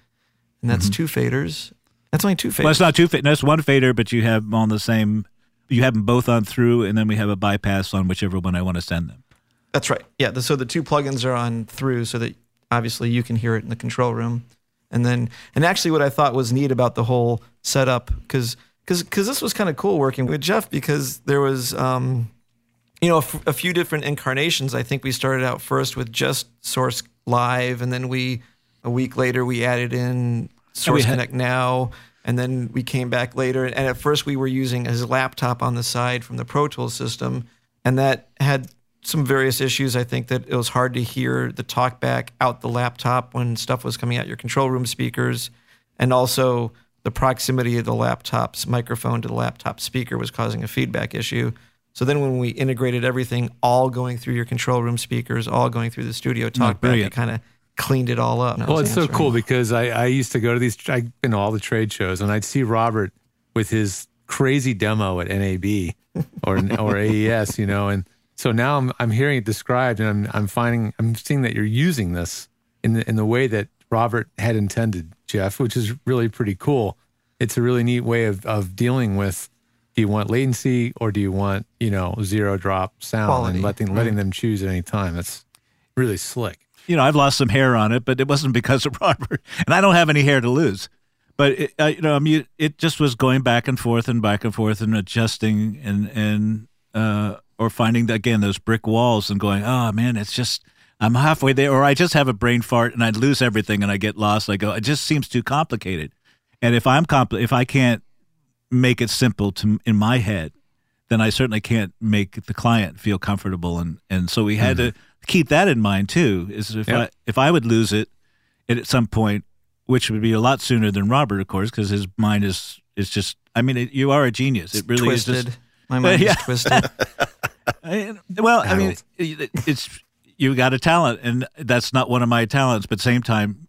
S3: and that's two faders. That's only two faders.
S6: Mm-hmm. well it's not two fa- that's one fader but you have them on the same you have them both on through and then we have a bypass on whichever one i want to send them
S3: That's right. Yeah. The, so the two plugins are on through so that obviously you can hear it in the control room. And then, and actually, what I thought was neat about the whole setup, because because because this was kind of cool working with Jeff because there was, um, you know, a, f- a few different incarnations. I think we started out first with just Source Live, and then we a week later we added in Source
S6: had-
S3: Connect Now. And then we came back later, and at first we were using his laptop on the side from the Pro Tools system, and that had some various issues. I think that it was hard to hear the talkback out the laptop when stuff was coming out your control room speakers, and also the proximity of the laptop's microphone to the laptop speaker was causing a feedback issue. So then, when we integrated everything, all going through your control room speakers, all going through the studio talkback, it kind of cleaned it all up.
S8: Well, it's so cool because I, I used to go to these, I've been to all the trade shows and I'd see Robert with his crazy demo at NAB or, or AES, you know, and so now I'm, I'm hearing it described and I'm, I'm finding, I'm seeing that you're using this in the, in the way that Robert had intended, Jeff, which is really pretty cool. It's a really neat way of, of dealing with, do you want latency or do you want, you know, zero drop sound
S3: Quality,
S8: and letting, letting them choose at any time. That's really slick.
S6: you know, I've lost some hair on it, but it wasn't because of Robert, and I don't have any hair to lose. But it, uh, you know, I mean, it just was going back and forth and back and forth and adjusting and and uh, or finding again those brick walls and going, oh man, it's just I'm halfway there, or I just have a brain fart and I lose everything and I get lost. I go, it just seems too complicated. And if I'm compl- if I can't make it simple to in my head, then I certainly can't make the client feel comfortable. And, and so we had to mm-hmm. keep that in mind too. Is if
S8: Yep.
S6: I if I would lose it at some point, which would be a lot sooner than Robert, of course, because his mind is is just. I mean, it, you are a genius. It really
S3: twisted.
S6: is just.
S3: My mind
S6: Yeah.
S3: is twisted.
S6: I- well, I mean, it- it's you got a talent, and that's not one of my talents. But same time,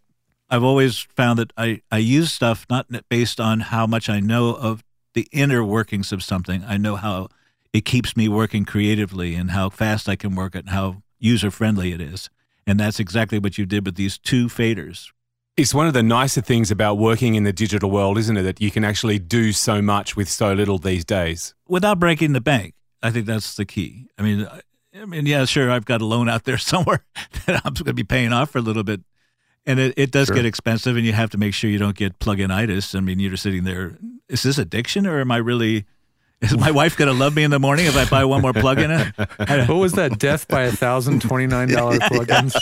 S6: I've always found that I I use stuff not based on how much I know of the inner workings of something. I know how it keeps me working creatively, and how fast I can work it, and how user friendly it is. And that's exactly what you did with these two faders.
S7: It's one of the nicer things about working in the digital world, isn't it? That you can actually do so much with so little these days.
S6: without breaking the bank. I think that's the key. I mean, I, I mean, yeah, sure, I've got a loan out there somewhere that I'm going to be paying off for a little bit, and it, it does get expensive, and you have to make sure you don't get plug-in itis. I mean, you're sitting there. Is this addiction, or am I really? Is my wife going to love me in the morning if I buy one more plug in it?
S8: What was that? Death by a thousand twenty nine dollar plugins.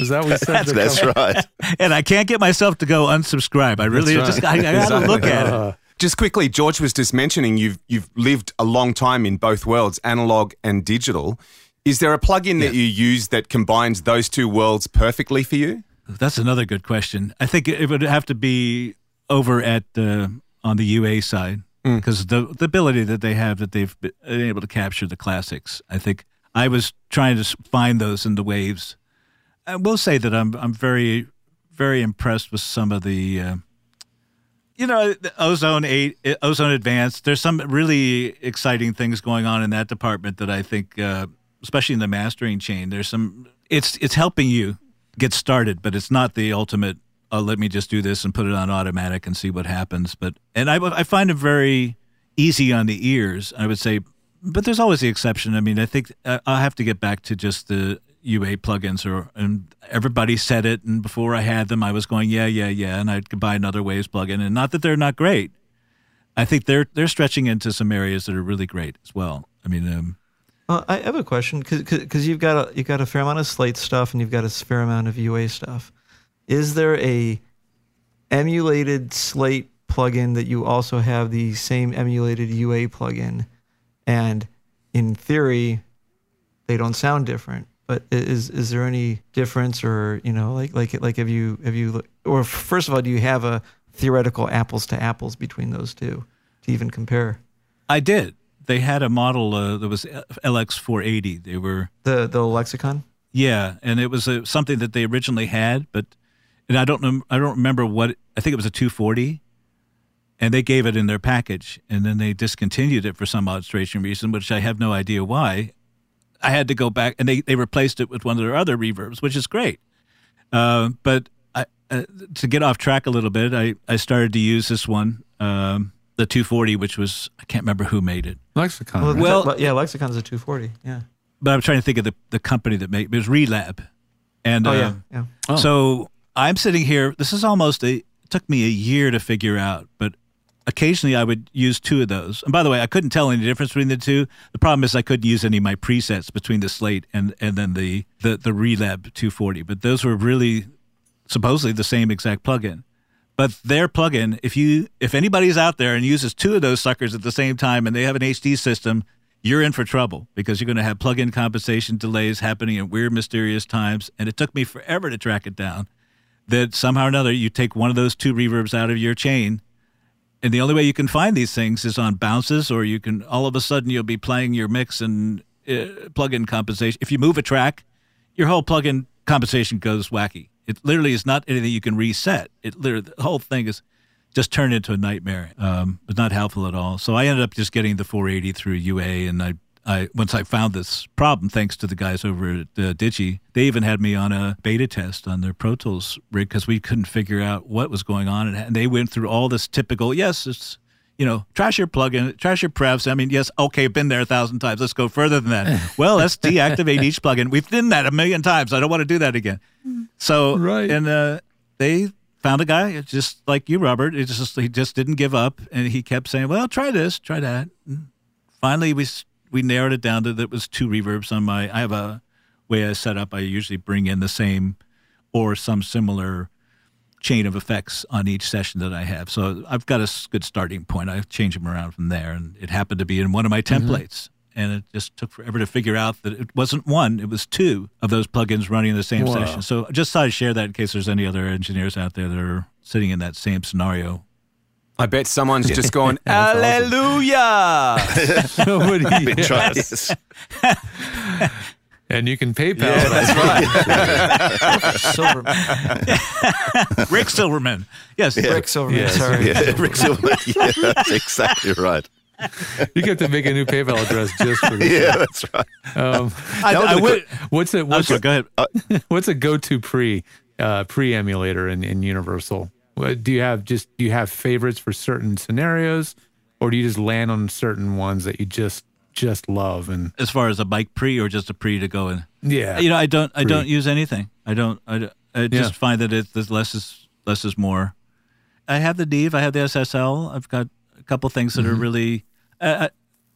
S8: Is that what we said? to
S5: That's right.
S6: And I can't get myself to go unsubscribe. I really
S7: That's
S6: just. I, I got to
S7: Exactly.
S6: look at it.
S7: Just quickly, George was just mentioning you've you've lived a long time in both worlds, analog and digital. Is there a plugin that you use that combines those two worlds perfectly for you?
S6: That's another good question. I think it would have to be over at uh, on the UA side because the the ability that they have that they've been able to capture the classics. I think I was trying to find those in the waves. I will say that I'm I'm very very impressed with some of the. Uh, you know, Ozone Eight, uh, Ozone Advanced. There's some really exciting things going on in that department that I think, uh, especially in the mastering chain. There's some. It's it's helping you get started, but it's not the ultimate. Oh, let me just do this and put it on automatic and see what happens. But and I I find it very easy on the ears. I would say, but there's always the exception. I mean, I think uh, I'll have to get back to just the UA plugins, or and everybody said it, and before I had them, I was going, yeah, yeah, yeah, and I'd buy another Waves plugin, and not that they're not great. I think they're they're stretching into some areas that are really great as well. I mean, um,
S3: Well, I have a question because you've got a, you've got a fair amount of Slate stuff and you've got a fair amount of UA stuff. Is there a emulated Slate plugin that you also have the same emulated UA plugin, and in theory, they don't sound different? But is is there any difference, or you know, like like like have you have you or first of all, do you have a theoretical apples to apples between those two to even compare?
S6: I did. They had a model uh, that was LX480. They were
S3: The the lexicon.
S6: Yeah, and it was a, something that they originally had, but and I don't know, I don't remember what I think it was a 240, and they gave it in their package, and then they discontinued it for some odd strange reason, which I have no idea why. I had to go back, and they they replaced it with one of their other reverbs, which is great. Uh, but I, uh, to get off track a little bit, I I started to use this one, um, the 240, which was I can't remember who made it.
S8: Lexicon.
S3: Well,
S8: right?
S6: Well-
S3: le- yeah, lexicon's a 240. Yeah.
S6: but I'm trying to think of the, the company that made it was Relab, and
S3: Oh
S6: uh,
S3: yeah, yeah.
S8: Oh.
S6: So I'm sitting here. This is almost a. It took me a year to figure out, but occasionally I would use two of those. And by the way, I couldn't tell any difference between the two. The problem is I couldn't use any of my presets between the Slate and and then the the the Relab 240. But those were really supposedly the same exact plugin. But their plugin, if you if anybody's out there and uses two of those suckers at the same time and they have an HD system, you're in for trouble because you're going to have plug-in compensation delays happening at weird, mysterious times. And it took me forever to track it down. That somehow or another you take one of those two reverbs out of your chain, and the only way you can find these things is on bounces, or you can all of a sudden you'll be playing your mix and uh, plug-in compensation. If you move a track, your whole plug-in compensation goes wacky. It literally is not anything you can reset. It literally the whole thing is just turned into a nightmare. Um, but not helpful at all. So I ended up just getting the 480 through UA, and I. I, once I found this problem, thanks to the guys over at uh, Digi, they even had me on a beta test on their Pro Tools rig because we couldn't figure out what was going on, and, and they went through all this typical. Yes, it's you know, trash your plugin, trash your prefs. I mean, yes, okay, been there a thousand times. Let's go further than that. well, let's deactivate each plugin. We've done that a million times. I don't want to do that again. So,
S8: Right.
S6: and uh, they found a guy just like you, Robert. It just he just didn't give up, and he kept saying, "Well, try this, try that." And finally, we s- we narrowed it down to that it was two reverbs on my. I have a way I set up. I usually bring in the same or some similar chain of effects on each session that I have. So I've got a good starting point. I change them around from there, and it happened to be in one of my mm-hmm. templates. And it just took forever to figure out that it wasn't one; it was two of those plugins running in the same
S8: Wow.
S6: session. So I just thought I'd share that in case there's any other engineers out there that are sitting in that same scenario.
S7: I bet someone's just gone, Hallelujah!
S8: Nobody.
S5: Been
S8: yeah.
S5: tried, yes.
S8: And you can PayPal. that's right.
S3: Silverman.
S6: Rick Silverman, yes,
S3: Rick Silverman.
S8: Yes.
S3: Sorry.
S5: Yeah, Rick Silverman. Yeah, that's exactly right.
S8: You get to make a new PayPal address just for this.
S5: Yeah, that's right.
S8: Um,
S6: I, I would.
S8: what's it? What's
S6: sorry, go ahead.
S8: What's a go-to pre uh, pre emulator in, in Universal? Do you have just do you have favorites for certain scenarios, or do you just land on certain ones that you just just love and
S6: As far as a bike pre or just a pre to go in.
S8: yeah?
S6: You know, I don't. I don't use anything. I don't. I, I just
S8: Yeah.
S6: find that it the less is less is more. I have the Neve. I have the SSL. I've got a couple things that are
S8: Mm-hmm.
S6: really. uh,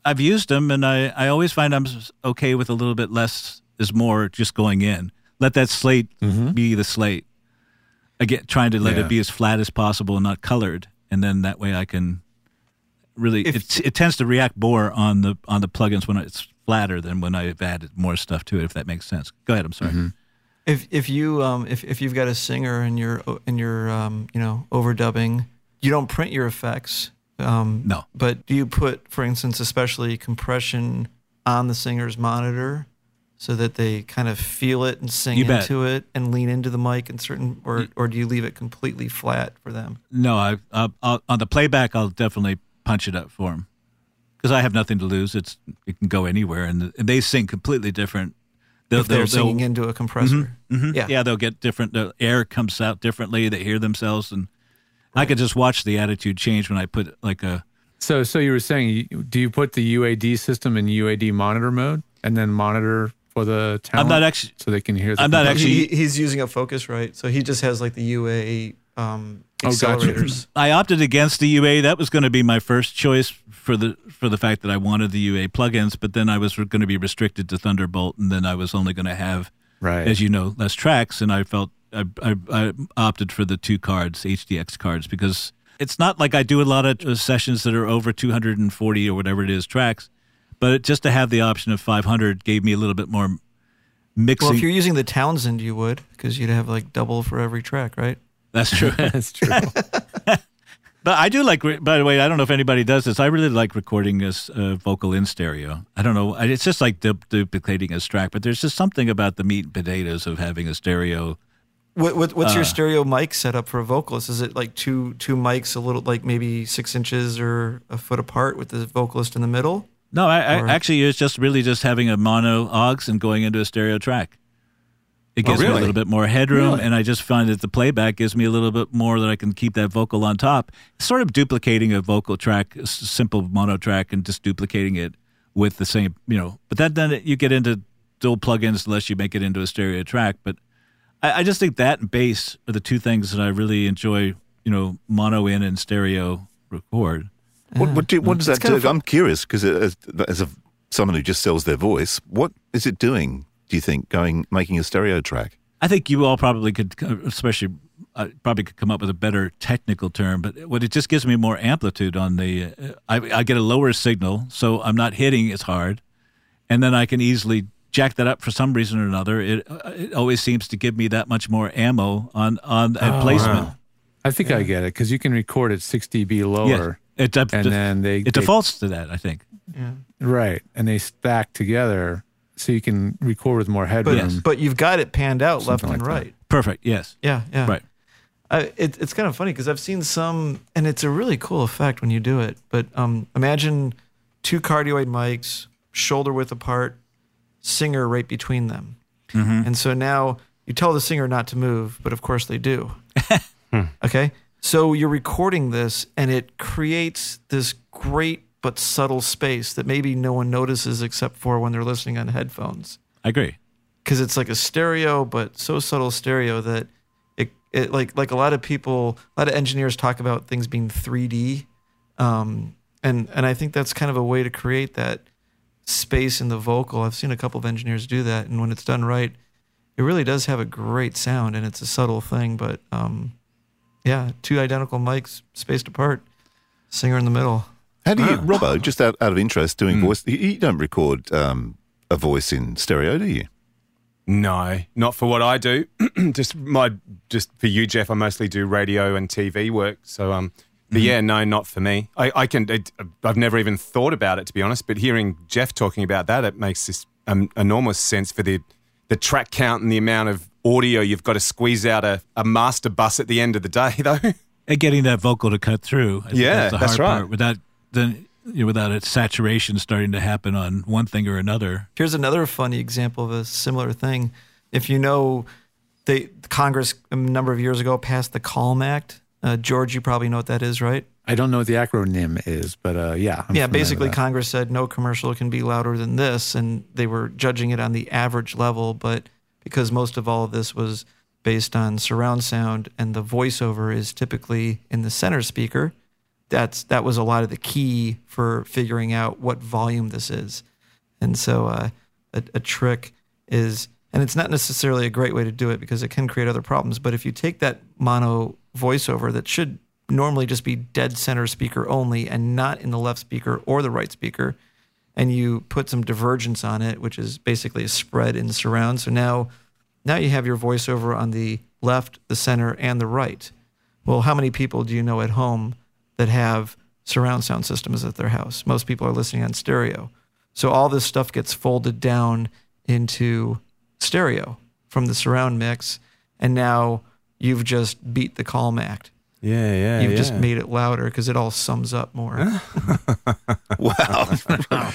S6: I've used them, and I, I always find I'm okay with a little bit less is more just going in. Let that slate be the slate. I get trying to let
S8: Yeah.
S6: it be as flat as possible and not colored, and then that way I can really.
S3: If-
S6: it, it tends to react more on the on the plugins when it's flatter than when I've added more stuff to it. If that makes sense. Go ahead. I'm sorry.
S3: If if you um if, if you've got a singer and you're and you're um you know overdubbing, you don't print your effects. Um,
S6: No.
S3: But do you put, for instance, especially compression on the singer's monitor, so that they kind of feel it and sing
S6: You bet.
S3: into it and lean into the mic and certain, or or do you leave it completely flat for them?
S6: No, I, I I'll, on the playback I'll definitely punch it up for them because I have nothing to lose. It's it can go anywhere, and, and they sing completely different. They'll,
S3: if they're
S6: they'll-
S3: singing
S6: they'll-
S3: into a compressor.
S6: Mhm.
S3: Yeah.
S6: yeah, they'll get different. The air comes out differently. They hear themselves, and I could just watch the attitude change when I put like a.
S8: So, so you were saying, do you put the UAD system in UAD monitor mode and then monitor for the talent?
S6: I'm not actually.
S8: so they can hear. The
S6: I'm not actually-
S3: He, he's using a Focusrite, so he just has like the UA um,
S8: Oh, gotcha.
S3: accelerators.
S6: I opted against the UA. That was going to be my first choice for the for the fact that I wanted the UA plugins, but then I was going to be restricted to Thunderbolt, and then I was only going to have
S8: right.
S6: as you know, less tracks, and I felt I, I, I opted for the two cards, HDX cards, because it's not like I do a lot of uh, sessions that are over 240 or whatever it is tracks, but just to have the option of 500 gave me a little bit more mixing.
S3: Well, if you're using the Townsend, you would because you'd have like double for every track, right?
S6: That's true.
S8: That's true.
S6: But I do like. By the way, I don't know if anybody does this. I really like recording this uh, vocal in stereo. I don't know. It's just like du- duplicating a track, but there's just something about the meat and potatoes of having a stereo.
S3: What, what, what's
S6: Uh.
S3: your stereo mic setup for a vocalist? Is it like two two mics, a little like maybe six inches or a foot apart, with the vocalist in the middle?
S6: No, I, I
S3: Or-
S6: actually it's just really just having a mono aux and going into a stereo track. It
S7: Oh,
S6: gives me a little bit more headroom,
S8: Really?
S6: and I just find that the playback gives me a little bit more that I can keep that vocal on top. Sort of duplicating a vocal track, a simple mono track, and just duplicating it with the same, you know. But that then you get into dual plugins unless you make it into a stereo track. But I, I just think that and bass are the two things that I really enjoy. You know, mono in and stereo record.
S5: What, what, do, what does
S3: It's
S5: that
S3: kind
S5: do?
S3: of
S5: I'm curious because as, as a, someone who just sells their voice, what is it doing? Do you think going making a stereo track?
S6: I think you all probably could, especially uh, probably could come up with a better technical term. But what it just gives me more amplitude on the. Uh, I, I get a lower signal, so I'm not hitting as hard, and then I can easily jack that up for some reason or another. It uh, it always seems to give me that much more ammo on on
S8: Oh,
S6: a placement.
S8: I think I get it because you can record at 6 dB lower,
S6: it def-
S8: and
S6: def-
S8: then they
S6: it
S8: they-
S6: defaults to that. I think.
S8: right, and they stack together so you can record with more
S3: But
S8: headroom.
S6: Yes.
S3: but you've got it panned out left
S8: Something
S3: and
S8: like that.
S3: right.
S6: Perfect. Yes.
S3: Yeah, yeah.
S6: Right.
S3: I, it, it's kind of funny because I've seen some, and it's a really cool effect when you do it. But um, imagine two cardioid mics, shoulder width apart, singer right between them. And so now you tell the singer not to move, but of course they do. Okay. So you're recording this, and it creates this great but subtle space that maybe no one notices except for when they're listening on headphones
S6: I agree.
S3: because it's like a stereo, but so subtle stereo that it, it like like a lot of people, a lot of engineers talk about things being 3D, um, and and I think that's kind of a way to create that space in the vocal. I've seen a couple of engineers do that, and when it's done right, it really does have a great sound, and it's a subtle thing, but um, yeah, two identical mics spaced apart, singer in the middle.
S5: How do you, Robbo, just out, out of interest, doing voice, you, you don't record um, a voice in stereo, do you?
S7: No, not for what I do. just my, just for you, Jeff. I mostly do radio and TV work. So, um, but yeah, no, not for me. I, I can. It, I've never even thought about it to be honest. But hearing Jeff talking about that, it makes this um, enormous sense for the the track count and the amount of audio you've got to squeeze out a, a master bus at the end of the day, though.
S6: and getting that vocal to cut through. I think
S7: Yeah,
S6: the
S7: that's
S6: hard
S7: right.
S6: Part, without then you know, without its saturation starting to happen on one thing or another.
S3: Here's another funny example of a similar thing. If you know, they Congress a number of years ago passed the Calm Act. Uh, George, you probably know what that is, right?
S8: I don't know what the acronym is, but uh, yeah. I'm
S3: yeah, basically. Congress said no commercial can be louder than this, and they were judging it on the average level. But because most of all of this was based on surround sound, and the voiceover is typically in the center speaker, that's that was a lot of the key for figuring out what volume this is. And so uh, a, a trick is, and it's not necessarily a great way to do it because it can create other problems. But if you take that mono voiceover that should normally just be dead center speaker only and not in the left speaker or the right speaker, and you put some divergence on it, which is basically a spread in surround. So now, now you have your voiceover on the left, the center, and the right. Well, how many people do you know at home that have surround sound systems at their house? Most people are listening on stereo. So all this stuff gets folded down into stereo from the surround mix, and now you've just beat the calm act.
S7: Yeah, yeah.
S3: You've
S7: yeah.
S3: just made it louder because it all sums up more.
S5: Wow.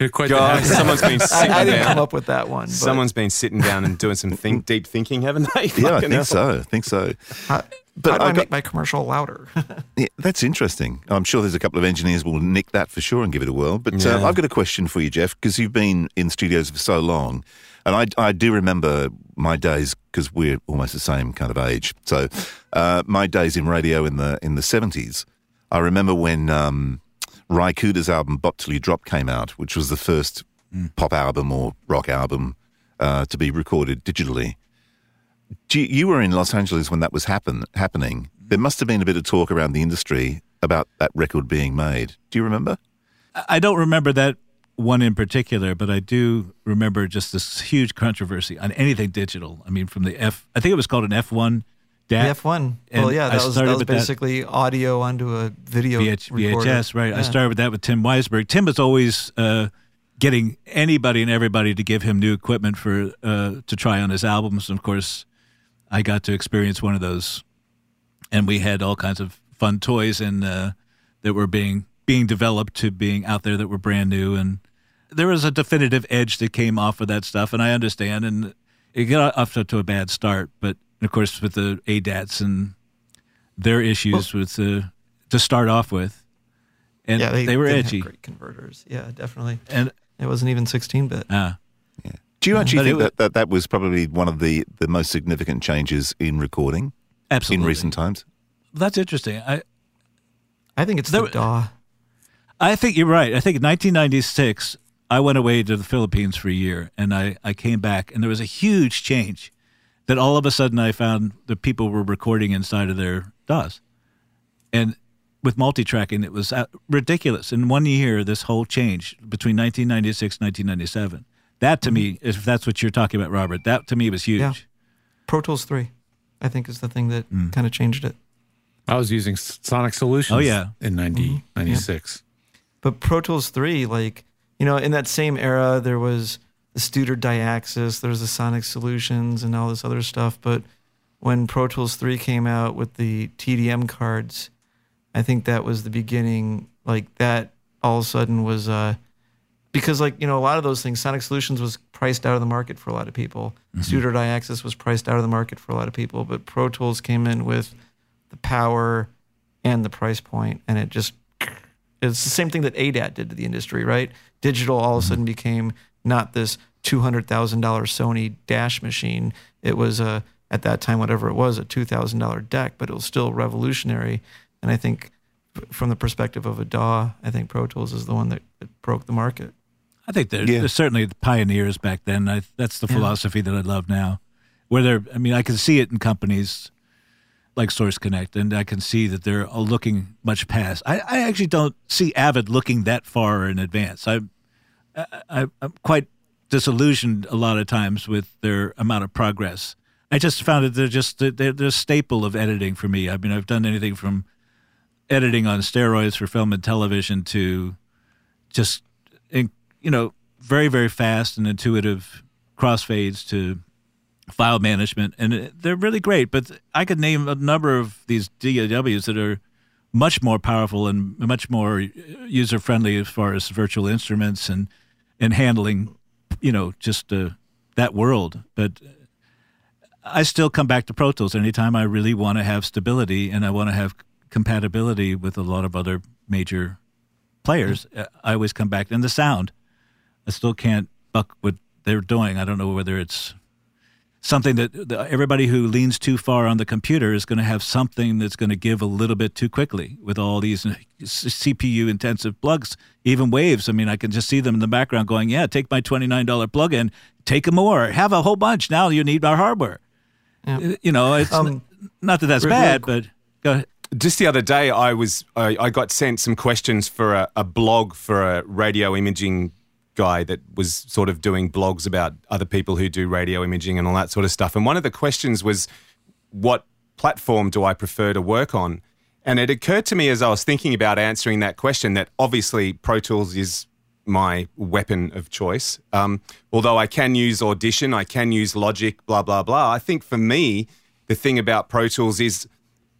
S8: You're quite
S7: God,
S8: hacker.
S7: someone's been
S3: I,
S7: sitting
S3: I didn't
S7: down.
S3: come up with that one. But
S7: Someone's been sitting down and doing some think, deep thinking, haven't they?
S5: yeah, I think so. I think so.
S3: how,
S5: But
S3: how do I,
S5: I got-
S3: make my commercial louder?
S5: Yeah, that's interesting. I'm sure there's a couple of engineers will nick that for sure and give it a whirl. But uh, I've got a question for you, Jeff, because you've been in studios for so long. And I, I do remember my days because we're almost the same kind of age. So uh, my days in radio in the in the 70s. I remember when um, Ry Cooder's album "Bop Till You Drop" came out, which was the first pop album or rock album uh, to be recorded digitally. Do you, you were in Los Angeles when that was happen, happening. There must have been a bit of talk around the industry about that record being made. Do you remember?
S6: I don't remember that one in particular, but I do remember just this huge controversy on anything digital. I mean, from the F, I think it was called an F1
S3: The F1. Well, yeah,
S6: I
S3: that was, that was
S6: with that-
S3: basically audio onto a video
S6: VH,
S3: recorder.
S6: VHS, right. I started with that with Tim Weisberg. Tim was always uh, getting anybody and everybody to give him new equipment for uh, to try on his albums. And of course, I got to experience one of those, and we had all kinds of fun toys and uh, that were being being developed to being out there that were brand new. And there was a definitive edge that came off of that stuff, and I understand. And it got off to, to a bad start, but of course with the ADATs and their issues with the to start off with, and
S3: Yeah,
S6: they,
S3: they,
S6: were
S3: didn't
S6: edgy.
S3: great converters. Yeah, definitely.
S6: And
S3: It wasn't even 16 bit.
S6: uh,
S5: Do you actually
S6: But
S5: think
S6: was-
S5: that, that that was probably one of the, the most significant changes in recording
S6: absolutely
S5: in recent times?
S6: That's interesting. I
S3: I think it's
S6: There-
S3: the DAW.
S6: I think you're right. I think in 1996, I went away to the Philippines for a year, and I, I came back, and there was a huge change. That all of a sudden I found that people were recording inside of their DAWs, and with multi-tracking, it was uh, ridiculous. In one year, this whole change between 1996 and 1997. That to me, if that's what you're talking about, Robert, that to me was huge.
S3: Yeah. Pro Tools 3, I think, is the thing that
S6: Mm.
S3: kind of changed it.
S8: I was using Sonic Solutions
S6: Oh, yeah.
S8: in 90, 96.
S3: But Pro Tools 3, like, you know, in that same era, there was the Studer Dyaxis, there was the Sonic Solutions and all this other stuff. But when Pro Tools 3 came out with the TDM cards, I think that was the beginning. Like, that all of a sudden was, uh, because, like, you know, a lot of those things, Sonic Solutions was priced out of the market for a lot of people. Studer Dyaxis was priced out of the market for a lot of people. But Pro Tools came in with the power and the price point, and it just it's the same thing that ADAT did to the industry, right? Digital all of a sudden became not this two hundred thousand dollar Sony Dash machine. It was a at that time whatever it was a two thousand dollar deck, but it was still revolutionary. And I think from the perspective of a DAW, I think Pro Tools is the one that, that broke the market.
S6: I think they're,
S5: Yeah.
S6: they're certainly the pioneers back then. I, that's the
S3: Yeah.
S6: philosophy that I love now. Where they're, I mean, I can see it in companies like Source Connect, and I can see that they're looking much past. I, I actually don't see Avid looking that far in advance. I, I, I'm quite disillusioned a lot of times with their amount of progress. I just found that they're just they're, they're a staple of editing for me. I mean, I've done anything from editing on steroids for film and television to just you know very very fast and intuitive crossfades to file management and they're really great but i could name a number of these DAWs that are much more powerful and much more uh, user friendly as far as virtual instruments and and handling you know just uh, that world but I still come back to Pro Tools anytime I really want to have stability and I want to have compatibility with a lot of other major players. uh, I always come back and the sound. I still can't buck what they're doing. I don't know whether it's something that the, everybody who leans too far on the computer is going to have something that's going to give a little bit too quickly with all these CPU intensive plugs, even waves. I mean, I can just see them in the background going, "Yeah, take my twenty nine dollar plug in, take more, have a whole bunch. Now you need our hardware."
S3: Yeah.
S6: You know, it's
S3: Um,
S6: n- not that that's bad, but go ahead.
S7: Just the other day, I was I, I got sent some questions for a, a blog for a radio imaging guy that was sort of doing blogs about other people who do radio imaging and all that sort of stuff. And one of the questions was, "What platform do I prefer to work on?" And it occurred to me as I was thinking about answering that question that obviously Pro Tools is my weapon of choice. Um, although I can use Audition, I can use Logic, blah blah blah. I think for me, the thing about Pro Tools is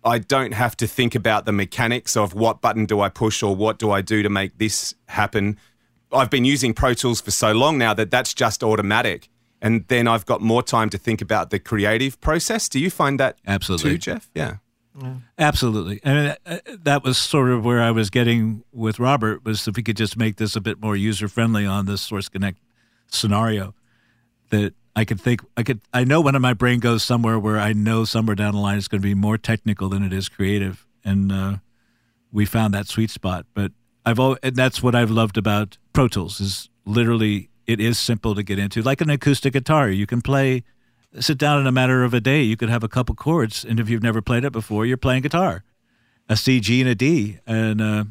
S7: I don't have to think about the mechanics of what button do I push or what do I do to make this happen. I've been using Pro Tools for so long now that that's just automatic. And then I've got more time to think about the creative process. Do you find that
S6: Absolutely.
S7: too, Jeff? Yeah.
S6: Absolutely. I mean, uh, that was sort of where I was getting with Robert was if we could just make this a bit more user friendly on this Source Connect scenario, that I could think, I could, I know when my brain goes somewhere where I know somewhere down the line it's going to be more technical than it is creative, and uh, we found that sweet spot. But I've always, and that's what I've loved about Pro Tools is literally it is simple to get into, like an acoustic guitar. You can play sit down in a matter of a day. You could have a couple chords, and if you've never played it before, you're playing guitar, a C, G, and a D. And uh,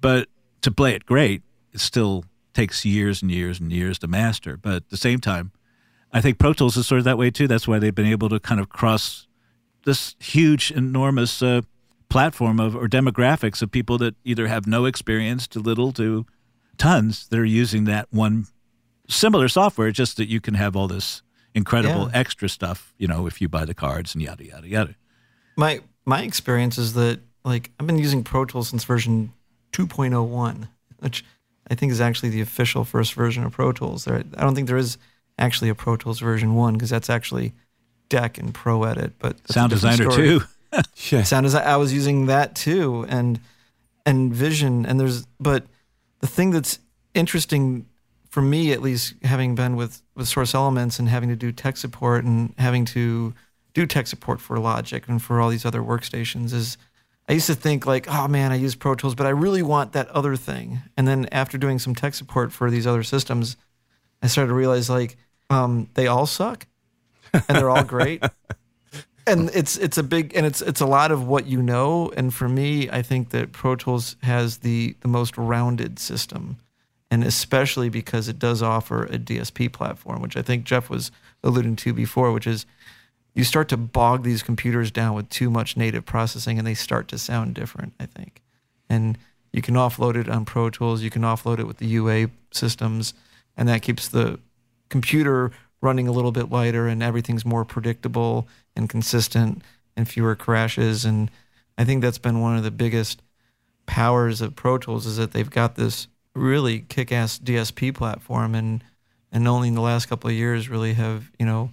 S6: but to play it great, it still takes years and years and years to master. But at the same time, I think Pro Tools is sort of that way too. That's why they've been able to kind of cross this huge, enormous uh, platform of or demographics of people that either have no experience to little to tons that are using that one similar software, just that you can have all this incredible
S3: Yeah.
S6: extra stuff, you know, if you buy the cards and yada yada yada.
S3: my my experience is that like I've been using Pro Tools since version 2.01, which I think is actually the official first version of Pro Tools. There, I don't think there is actually a Pro Tools version one because that's actually Deck and Pro Edit. But
S6: Sound designer too.
S7: Yeah.
S3: Sound design. I was using that too, and and Vision. And there's but the thing that's interesting for me, at least, having been with with Source Elements and having to do tech support and having to do tech support for Logic and for all these other workstations is. I used to think like, oh man, I use Pro Tools, but I really want that other thing. And then after doing some tech support for these other systems, I started to realize like um, they all suck, and they're all great and it's it's a big and it's it's a lot of what you know. And for me i think that pro tools has the the most rounded system. And especially because it does offer a dsp platform which i think jeff was alluding to before which is you start to bog these computers down with too much native processing and they start to sound different i think. And you can offload it on pro tools. You can offload it with the ua systems. And that keeps the computer running a little bit lighter and everything's more predictable and consistent and fewer crashes. And i think that's been one of the biggest powers of pro tools is that they've got this really kick-ass dsp platform. And and only in the last couple of years really have you know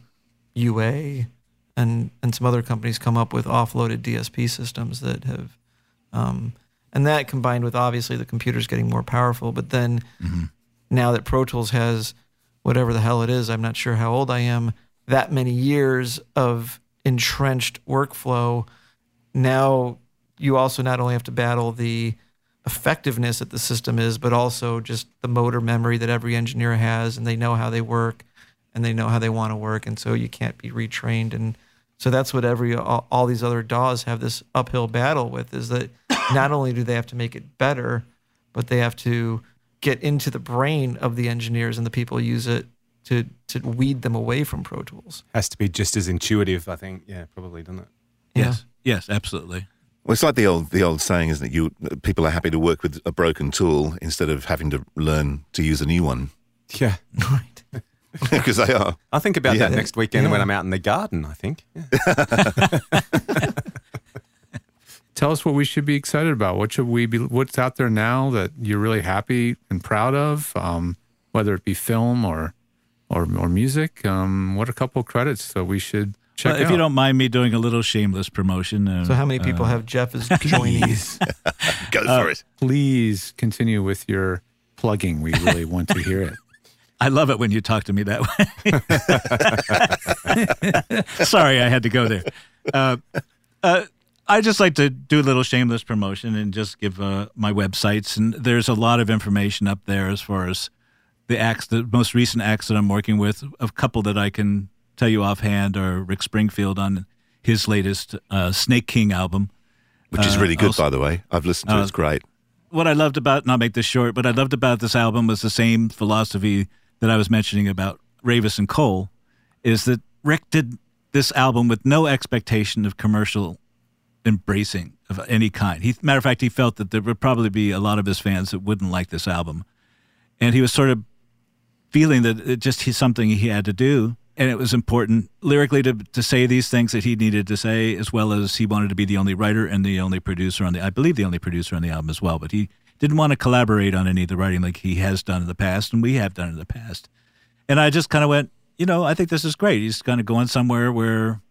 S3: ua and and some other companies come up with offloaded dsp systems that have um, and that combined with obviously the computers getting more powerful. But then now that Pro Tools has whatever the hell it is, I'm not sure how old I am, that many years of entrenched workflow, now you also not only have to battle the effectiveness that the system is, but also just the motor memory that every engineer has, and they know how they work and they know how they want to work, and so you can't be retrained. And so that's what every all, all these other DAWs have this uphill battle with is that not only do they have to make it better, but they have to get into the brain of the engineers and the people who use it to to weed them away from Pro Tools.
S7: Has to be just as intuitive, I think. Yeah, probably, doesn't it?
S6: Yes, yes, absolutely.
S5: Well, it's like the old the old saying, isn't it? You people are happy to work with a broken tool instead of having to learn to use a new one
S7: Yeah.
S3: Right.
S5: because they are.
S7: I'll think about
S5: Yeah.
S7: that next weekend
S3: Yeah.
S7: when I'm out in the garden, I think. Yeah.
S8: Tell us what we should be excited about. What should we be? What's out there now that you're really happy and proud of? Um, whether it be film or or or music. Um, what a couple credits so we should check
S6: Well, if
S8: out.
S6: you don't mind me doing a little shameless promotion. Uh,
S3: So how many people
S6: uh,
S3: have Jeff as joining?
S8: please,
S5: Go for it.
S8: please continue with your plugging. We really want to hear it.
S6: I love it when you talk to me that way. Sorry, I had to go there. Uh, uh, I just like to do a little shameless promotion and just give uh, my websites. And there's a lot of information up there as far as the acts, the most recent acts that I'm working with. A couple that I can tell you offhand are Rick Springfield on his latest uh, Snake King album.
S5: Which is
S6: Uh,
S5: really good,
S6: also-
S5: by the way. I've listened to it.
S6: Uh,
S5: It's great.
S6: what I loved about, and I'll make this short, but I loved about this album was the same philosophy that I was mentioning about Ravis and Cole, is that Rick did this album with no expectation of commercial embracing of any kind. He, matter of fact, he felt that there would probably be a lot of his fans that wouldn't like this album, and he was sort of feeling that it just he's something he had to do. And it was important lyrically to, to say these things that he needed to say, as well as he wanted to be the only writer and the only producer on the, I believe the only producer on the album as well. But he didn't want to collaborate on any of the writing like he has done in the past, and we have done in the past. And I just kind of went, you know, I think this is great. He's kind of going somewhere where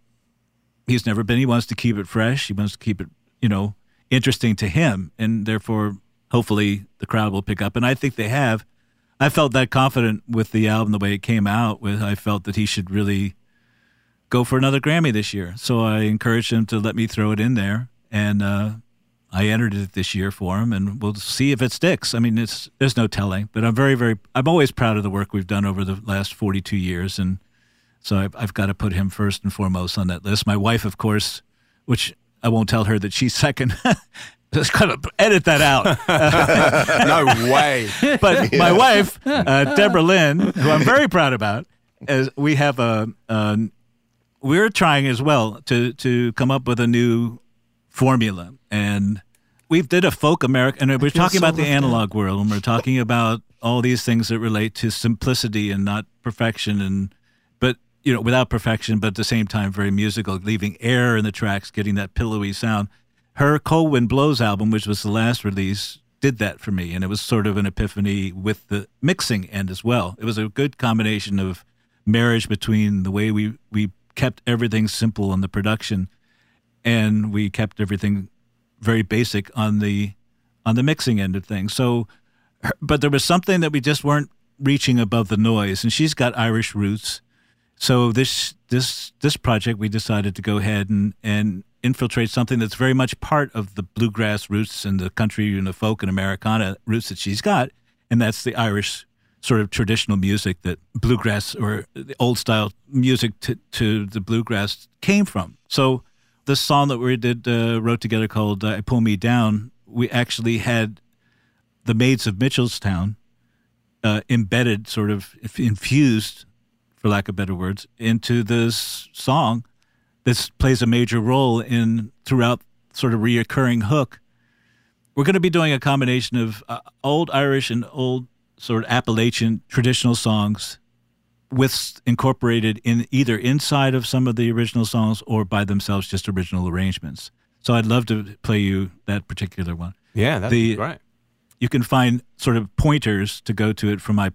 S6: he's never been. He wants to keep it fresh. He wants to keep it, you know, interesting to him, and therefore, hopefully, the crowd will pick up. And I think they have. I felt that confident with the album the way it came out. With I felt that he should really go for another Grammy this year. So I encouraged him to let me throw it in there, and uh, I entered it this year for him, and we'll see if it sticks. I mean, it's there's no telling, but I'm very, very, I'm always proud of the work we've done over the last 42 years, and so I've, I've got to put him first and foremost on that list. My wife, of course, which I won't tell her that she's second. Just kind of edit that out.
S7: no way.
S6: But my wife, uh, Deborah Lynn, who I'm very proud about, as we have a, a we're trying as well to to come up with a new formula, and we've did a folk American, and we're talking
S3: so
S6: about the
S3: left out.
S6: analog world, and we're talking about all these things that relate to simplicity and not perfection, and but you know without perfection, but at the same time very musical, leaving air in the tracks, getting that pillowy sound. Her Cold Wind Blows album, which was the last release, did that for me, and it was sort of an epiphany with the mixing end as well. It was a good combination of marriage between the way we we kept everything simple on the production, and we kept everything very basic on the on the mixing end of things. So, but there was something that we just weren't reaching above the noise, and she's got Irish roots. So this this this project, we decided to go ahead and and infiltrate something that's very much part of the bluegrass roots and the country and the folk and Americana roots that she's got, and that's the Irish sort of traditional music that bluegrass or the old style music to, to the bluegrass came from. So this song that we did uh, wrote together called uh, "Pull Me Down," we actually had the Maids of Mitchelstown uh, embedded, sort of infused, for lack of better words, into this song. This plays a major role in throughout sort of reoccurring hook. We're going to be doing a combination of uh, old Irish and old sort of Appalachian traditional songs with incorporated in either inside of some of the original songs or by themselves just original arrangements. So I'd love to play you that particular one.
S7: Yeah, that's
S6: The-
S7: great.
S6: You can find sort of pointers to go to it from my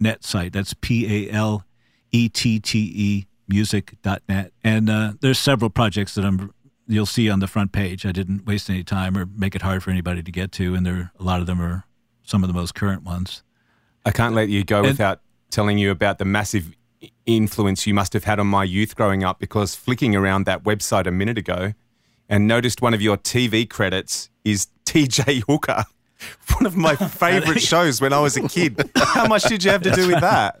S6: palettemusic.net site. That's P A L E T T E music.net. And uh, there's several projects that I'm you'll see on the front page. I didn't waste any time or make it hard for anybody to get to and there a lot of them are some of the most current ones.
S7: I can't let you go
S6: And-
S7: without telling you about the massive influence you must have had on my youth growing up because flicking around that website a minute ago and noticed one of your TV credits is TJ Hooker. One of my favorite shows when I was a kid. How much did you have to do with that?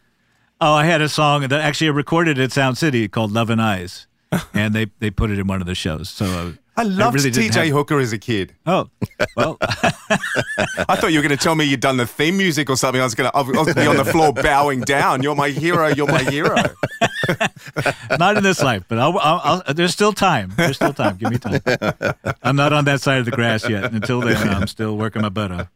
S6: Oh, I had a song that actually I recorded at Sound City called Love and Eyes. and they, they put it in one of the shows. So uh,
S7: I loved
S6: really
S7: TJ
S6: have-
S7: Hooker as a kid.
S6: Oh, well,
S7: I thought you were going to tell me you'd done the theme music or something. I was going to I was going to be on the floor bowing down. You're my hero. You're my hero.
S6: not in this life, but I'll, I'll, I'll, there's still time. There's still time. Give me time. I'm not on that side of the grass yet. Until then, I'm still working my butt off.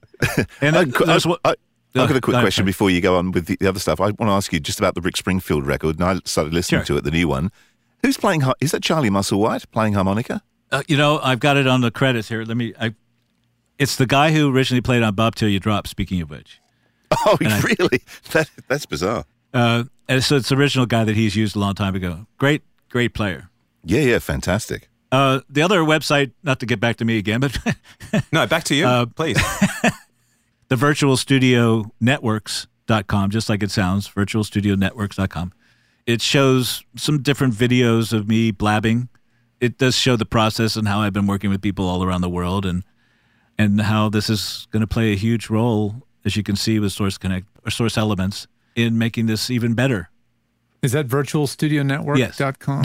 S6: And
S5: I,
S6: there's what-
S5: I, have got a oh, quick
S6: No,
S5: question before you go on with the, the other stuff. I want to ask you just about the Rick Springfield record, and I started listening
S6: Sure.
S5: to it, the new one. Who's playing? Is that Charlie Musselwhite playing harmonica?
S6: Uh, you know, I've got it on the credits here. Let me. I, it's the guy who originally played on Bop Till You Drop. Speaking of which,
S5: Oh,
S6: I-
S5: really? That, that's bizarre.
S6: uh, and so it's the original guy that he's used a long time ago. Great, great player.
S5: Yeah, yeah, fantastic.
S6: Uh, the other website, not to get back to me again, but
S7: No, back to you,
S6: Uh,
S7: please.
S6: the virtual studio networks virtualstudio.networks.com, just like it sounds, virtualstudio.networks.com. It shows some different videos of me blabbing. It does show the process and how I've been working with people all around the world and and how this is going to play a huge role, as you can see with Source Connect or Source Elements, in making this even better.
S8: Is that virtualstudionetwork.com?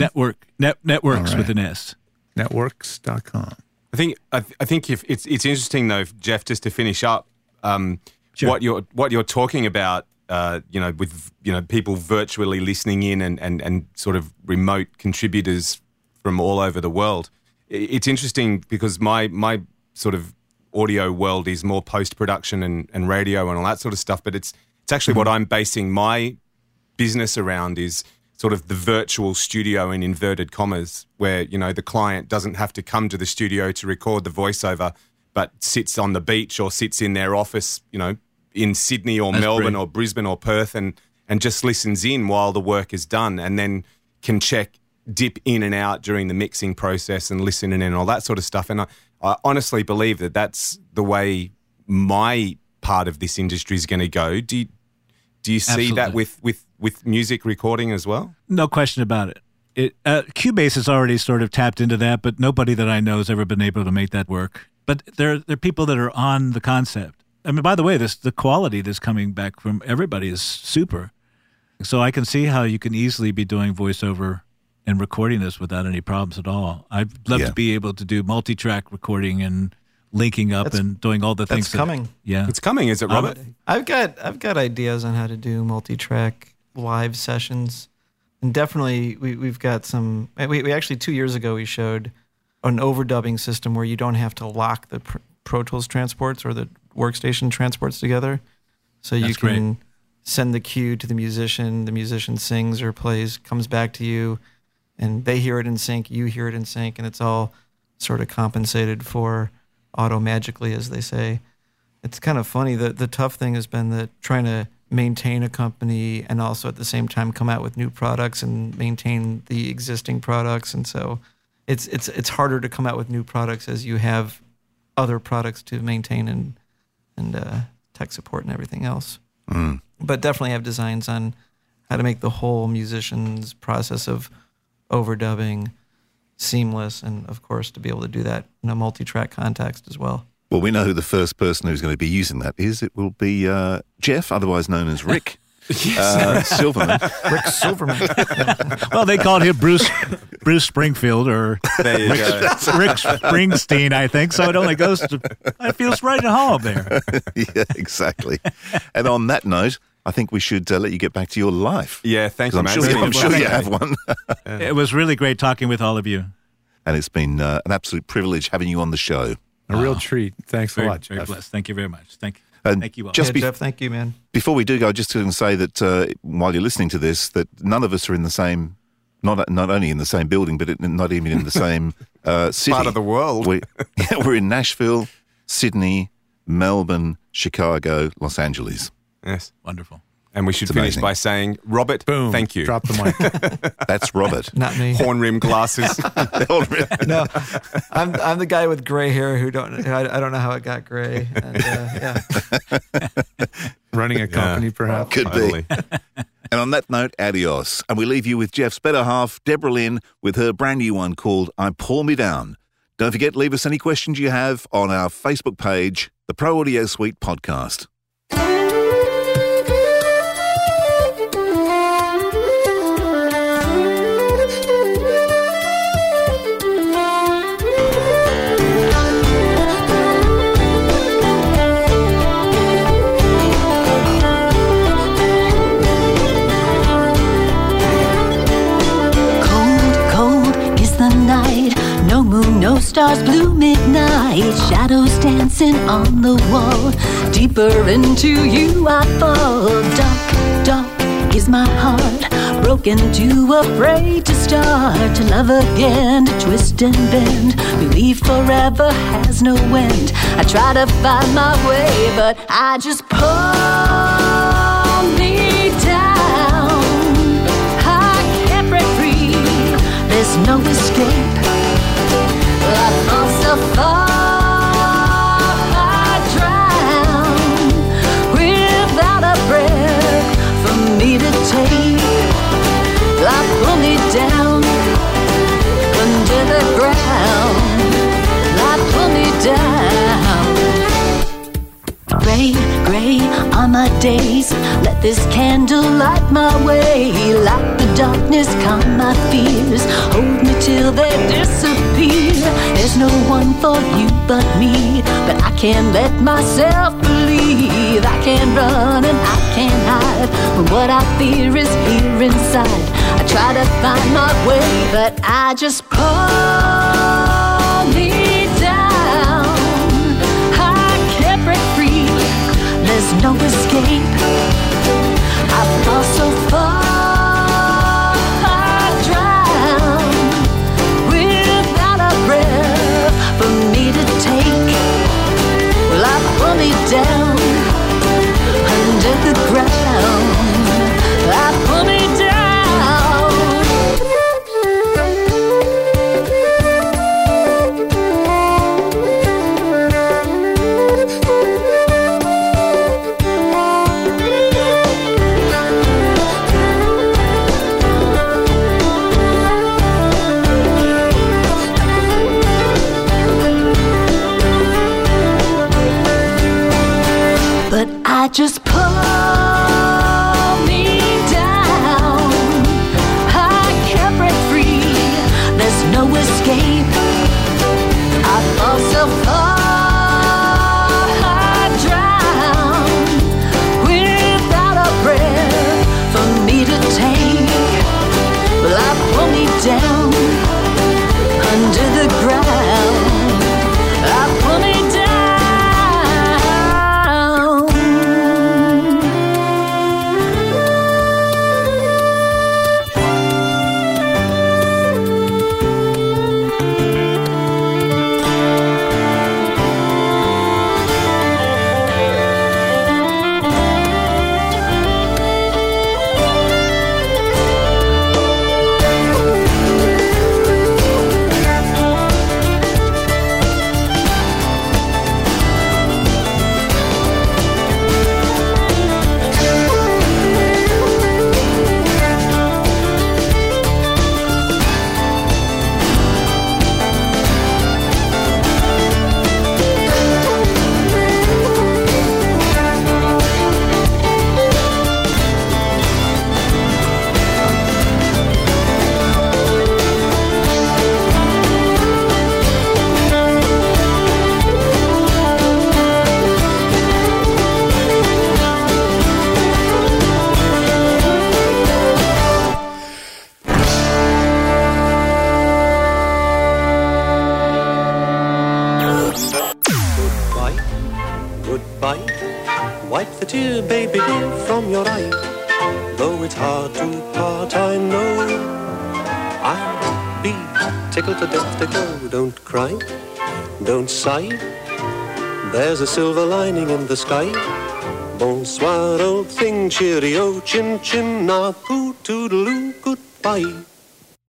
S6: Yes. Network net, networks
S8: All right.
S6: with an S.
S8: Networks.com.
S7: I think I, th- I think if it's it's interesting though, Jeff, just to finish up, um,
S6: Sure.
S7: what you're what you're talking about, uh, you know, with you know people virtually listening in and, and, and sort of remote contributors from all over the world. It's interesting because my my sort of audio world is more post production and, and radio and all that sort of stuff, but it's it's actually what mm-hmm. I'm basing my business around is sort of the virtual studio in inverted commas, where you know the client doesn't have to come to the studio to record the voiceover, but sits on the beach or sits in their office, you know, in Sydney or
S6: That's
S7: Melbourne
S6: great.
S7: or Brisbane or Perth, and and just listens in while the work is done, and then can check dip in and out during the mixing process and listen in and all that sort of stuff. And I, I honestly believe that that's the way my part of this industry is going to go. Do you, do you see that with, with, with music recording as well?
S6: No question about it. It uh, Cubase has already sort of tapped into that, but nobody that I know has ever been able to make that work. But there, there are people that are on the concept. I mean, by the way, this the quality that's coming back from everybody is super. So I can see how you can easily be doing voiceover and recording this without any problems at all. I'd love
S5: Yeah.
S6: to be able to do multi-track recording and linking up
S3: That's-
S6: and doing all the things.
S3: That's
S6: that-
S3: coming.
S6: yeah,
S7: It's coming, is it, Robert?
S3: I've got I've got ideas on how to do multi-track live sessions, and definitely we we've got some. Eh, we, we actually two years ago we showed an overdubbing system where you don't have to lock the Pr- Pro Tools transports or the workstation transports together, so you
S6: That's great.
S3: can send the cue to the musician. The musician sings or plays, comes back to you, and they hear it in sync. You hear it in sync, and it's all sort of compensated for auto magically, as they say it's kind of funny that the tough thing has been that trying to maintain a company and also at the same time come out with new products and maintain the existing products and so it's it's it's harder to come out with new products as you have other products to maintain and and uh, tech support and everything else but definitely have designs on how to make the whole musician's process of overdubbing seamless and of course to be able to do that in a multi-track context as well
S5: Well, we know who the first person who's going to be using that is. It will be uh, Jeff, otherwise known as Rick uh, Silverman.
S3: Rick Silverman
S6: well, they called him Bruce Bruce Springfield or
S7: There you go.
S6: Rick Springsteen, I think. So it only goes to. It feels right at home there.
S5: yeah, exactly. And on that note, I think we should uh, let you get back to your life.
S7: Yeah, thank
S5: 'Cause
S7: you,
S5: I'm
S7: man.
S5: sure, I'm sure you have one.
S6: It was really great talking with all of you.
S5: and it's been uh, an absolute privilege having you on the show.
S8: A real treat. Thanks
S6: Very,
S8: a lot,
S6: very blessed. Thank you very much. Thank,
S5: And
S6: thank you all.
S5: just
S3: yeah,
S5: be-
S3: Jeff thank you man
S5: Before we do go, just to say that uh, while you're listening to this, that none of us are in the same, not not only in the same building, but in, not even in the same uh, city.
S7: Part of the world.
S5: We, yeah, we're in Nashville, Sydney, Melbourne, Chicago, Los Angeles.
S7: Yes.
S6: Wonderful.
S7: And we should
S5: It's
S7: finish
S5: amazing.
S7: by saying, Robert,
S8: Boom.
S7: thank you.
S8: Drop the mic.
S5: That's Robert.
S3: not me
S7: Horn rim glasses.
S3: no, I'm I'm the guy with gray hair who don't I, I don't know how it got gray. And, uh, yeah,
S8: Running a company, perhaps.
S5: Could
S7: totally.
S5: be. And on that note, adios. And we leave you with Jeff's better half, Deborah Lynn, with her brand new one called I Pull Me Down. Don't forget, leave us any questions you have on our Facebook page, the Pro Audio Suite Podcast.
S4: No stars, blue midnight. Shadows dancing on the wall. Deeper into you I fall. Dark, dark is my heart. Broken, too afraid to start. To love again, to twist and bend. Believe forever has no end. I try to find my way, but I just pull me down. I can't break free. There's no escape. Down. Gray, gray are my days. Let this candle light my way. Like the darkness, calm my fears. Hold me till they disappear. There's no one for you but me. But I can't let myself believe. I can't run and I can't hide. When what I fear is here inside. I try to find my way, but I just pull no escape. I fall so far, I drown without a breath for me to take. Well, I pull me down under the ground. The
S9: sky. Bonsoir, old thing, cheerio, chin chin, na poo.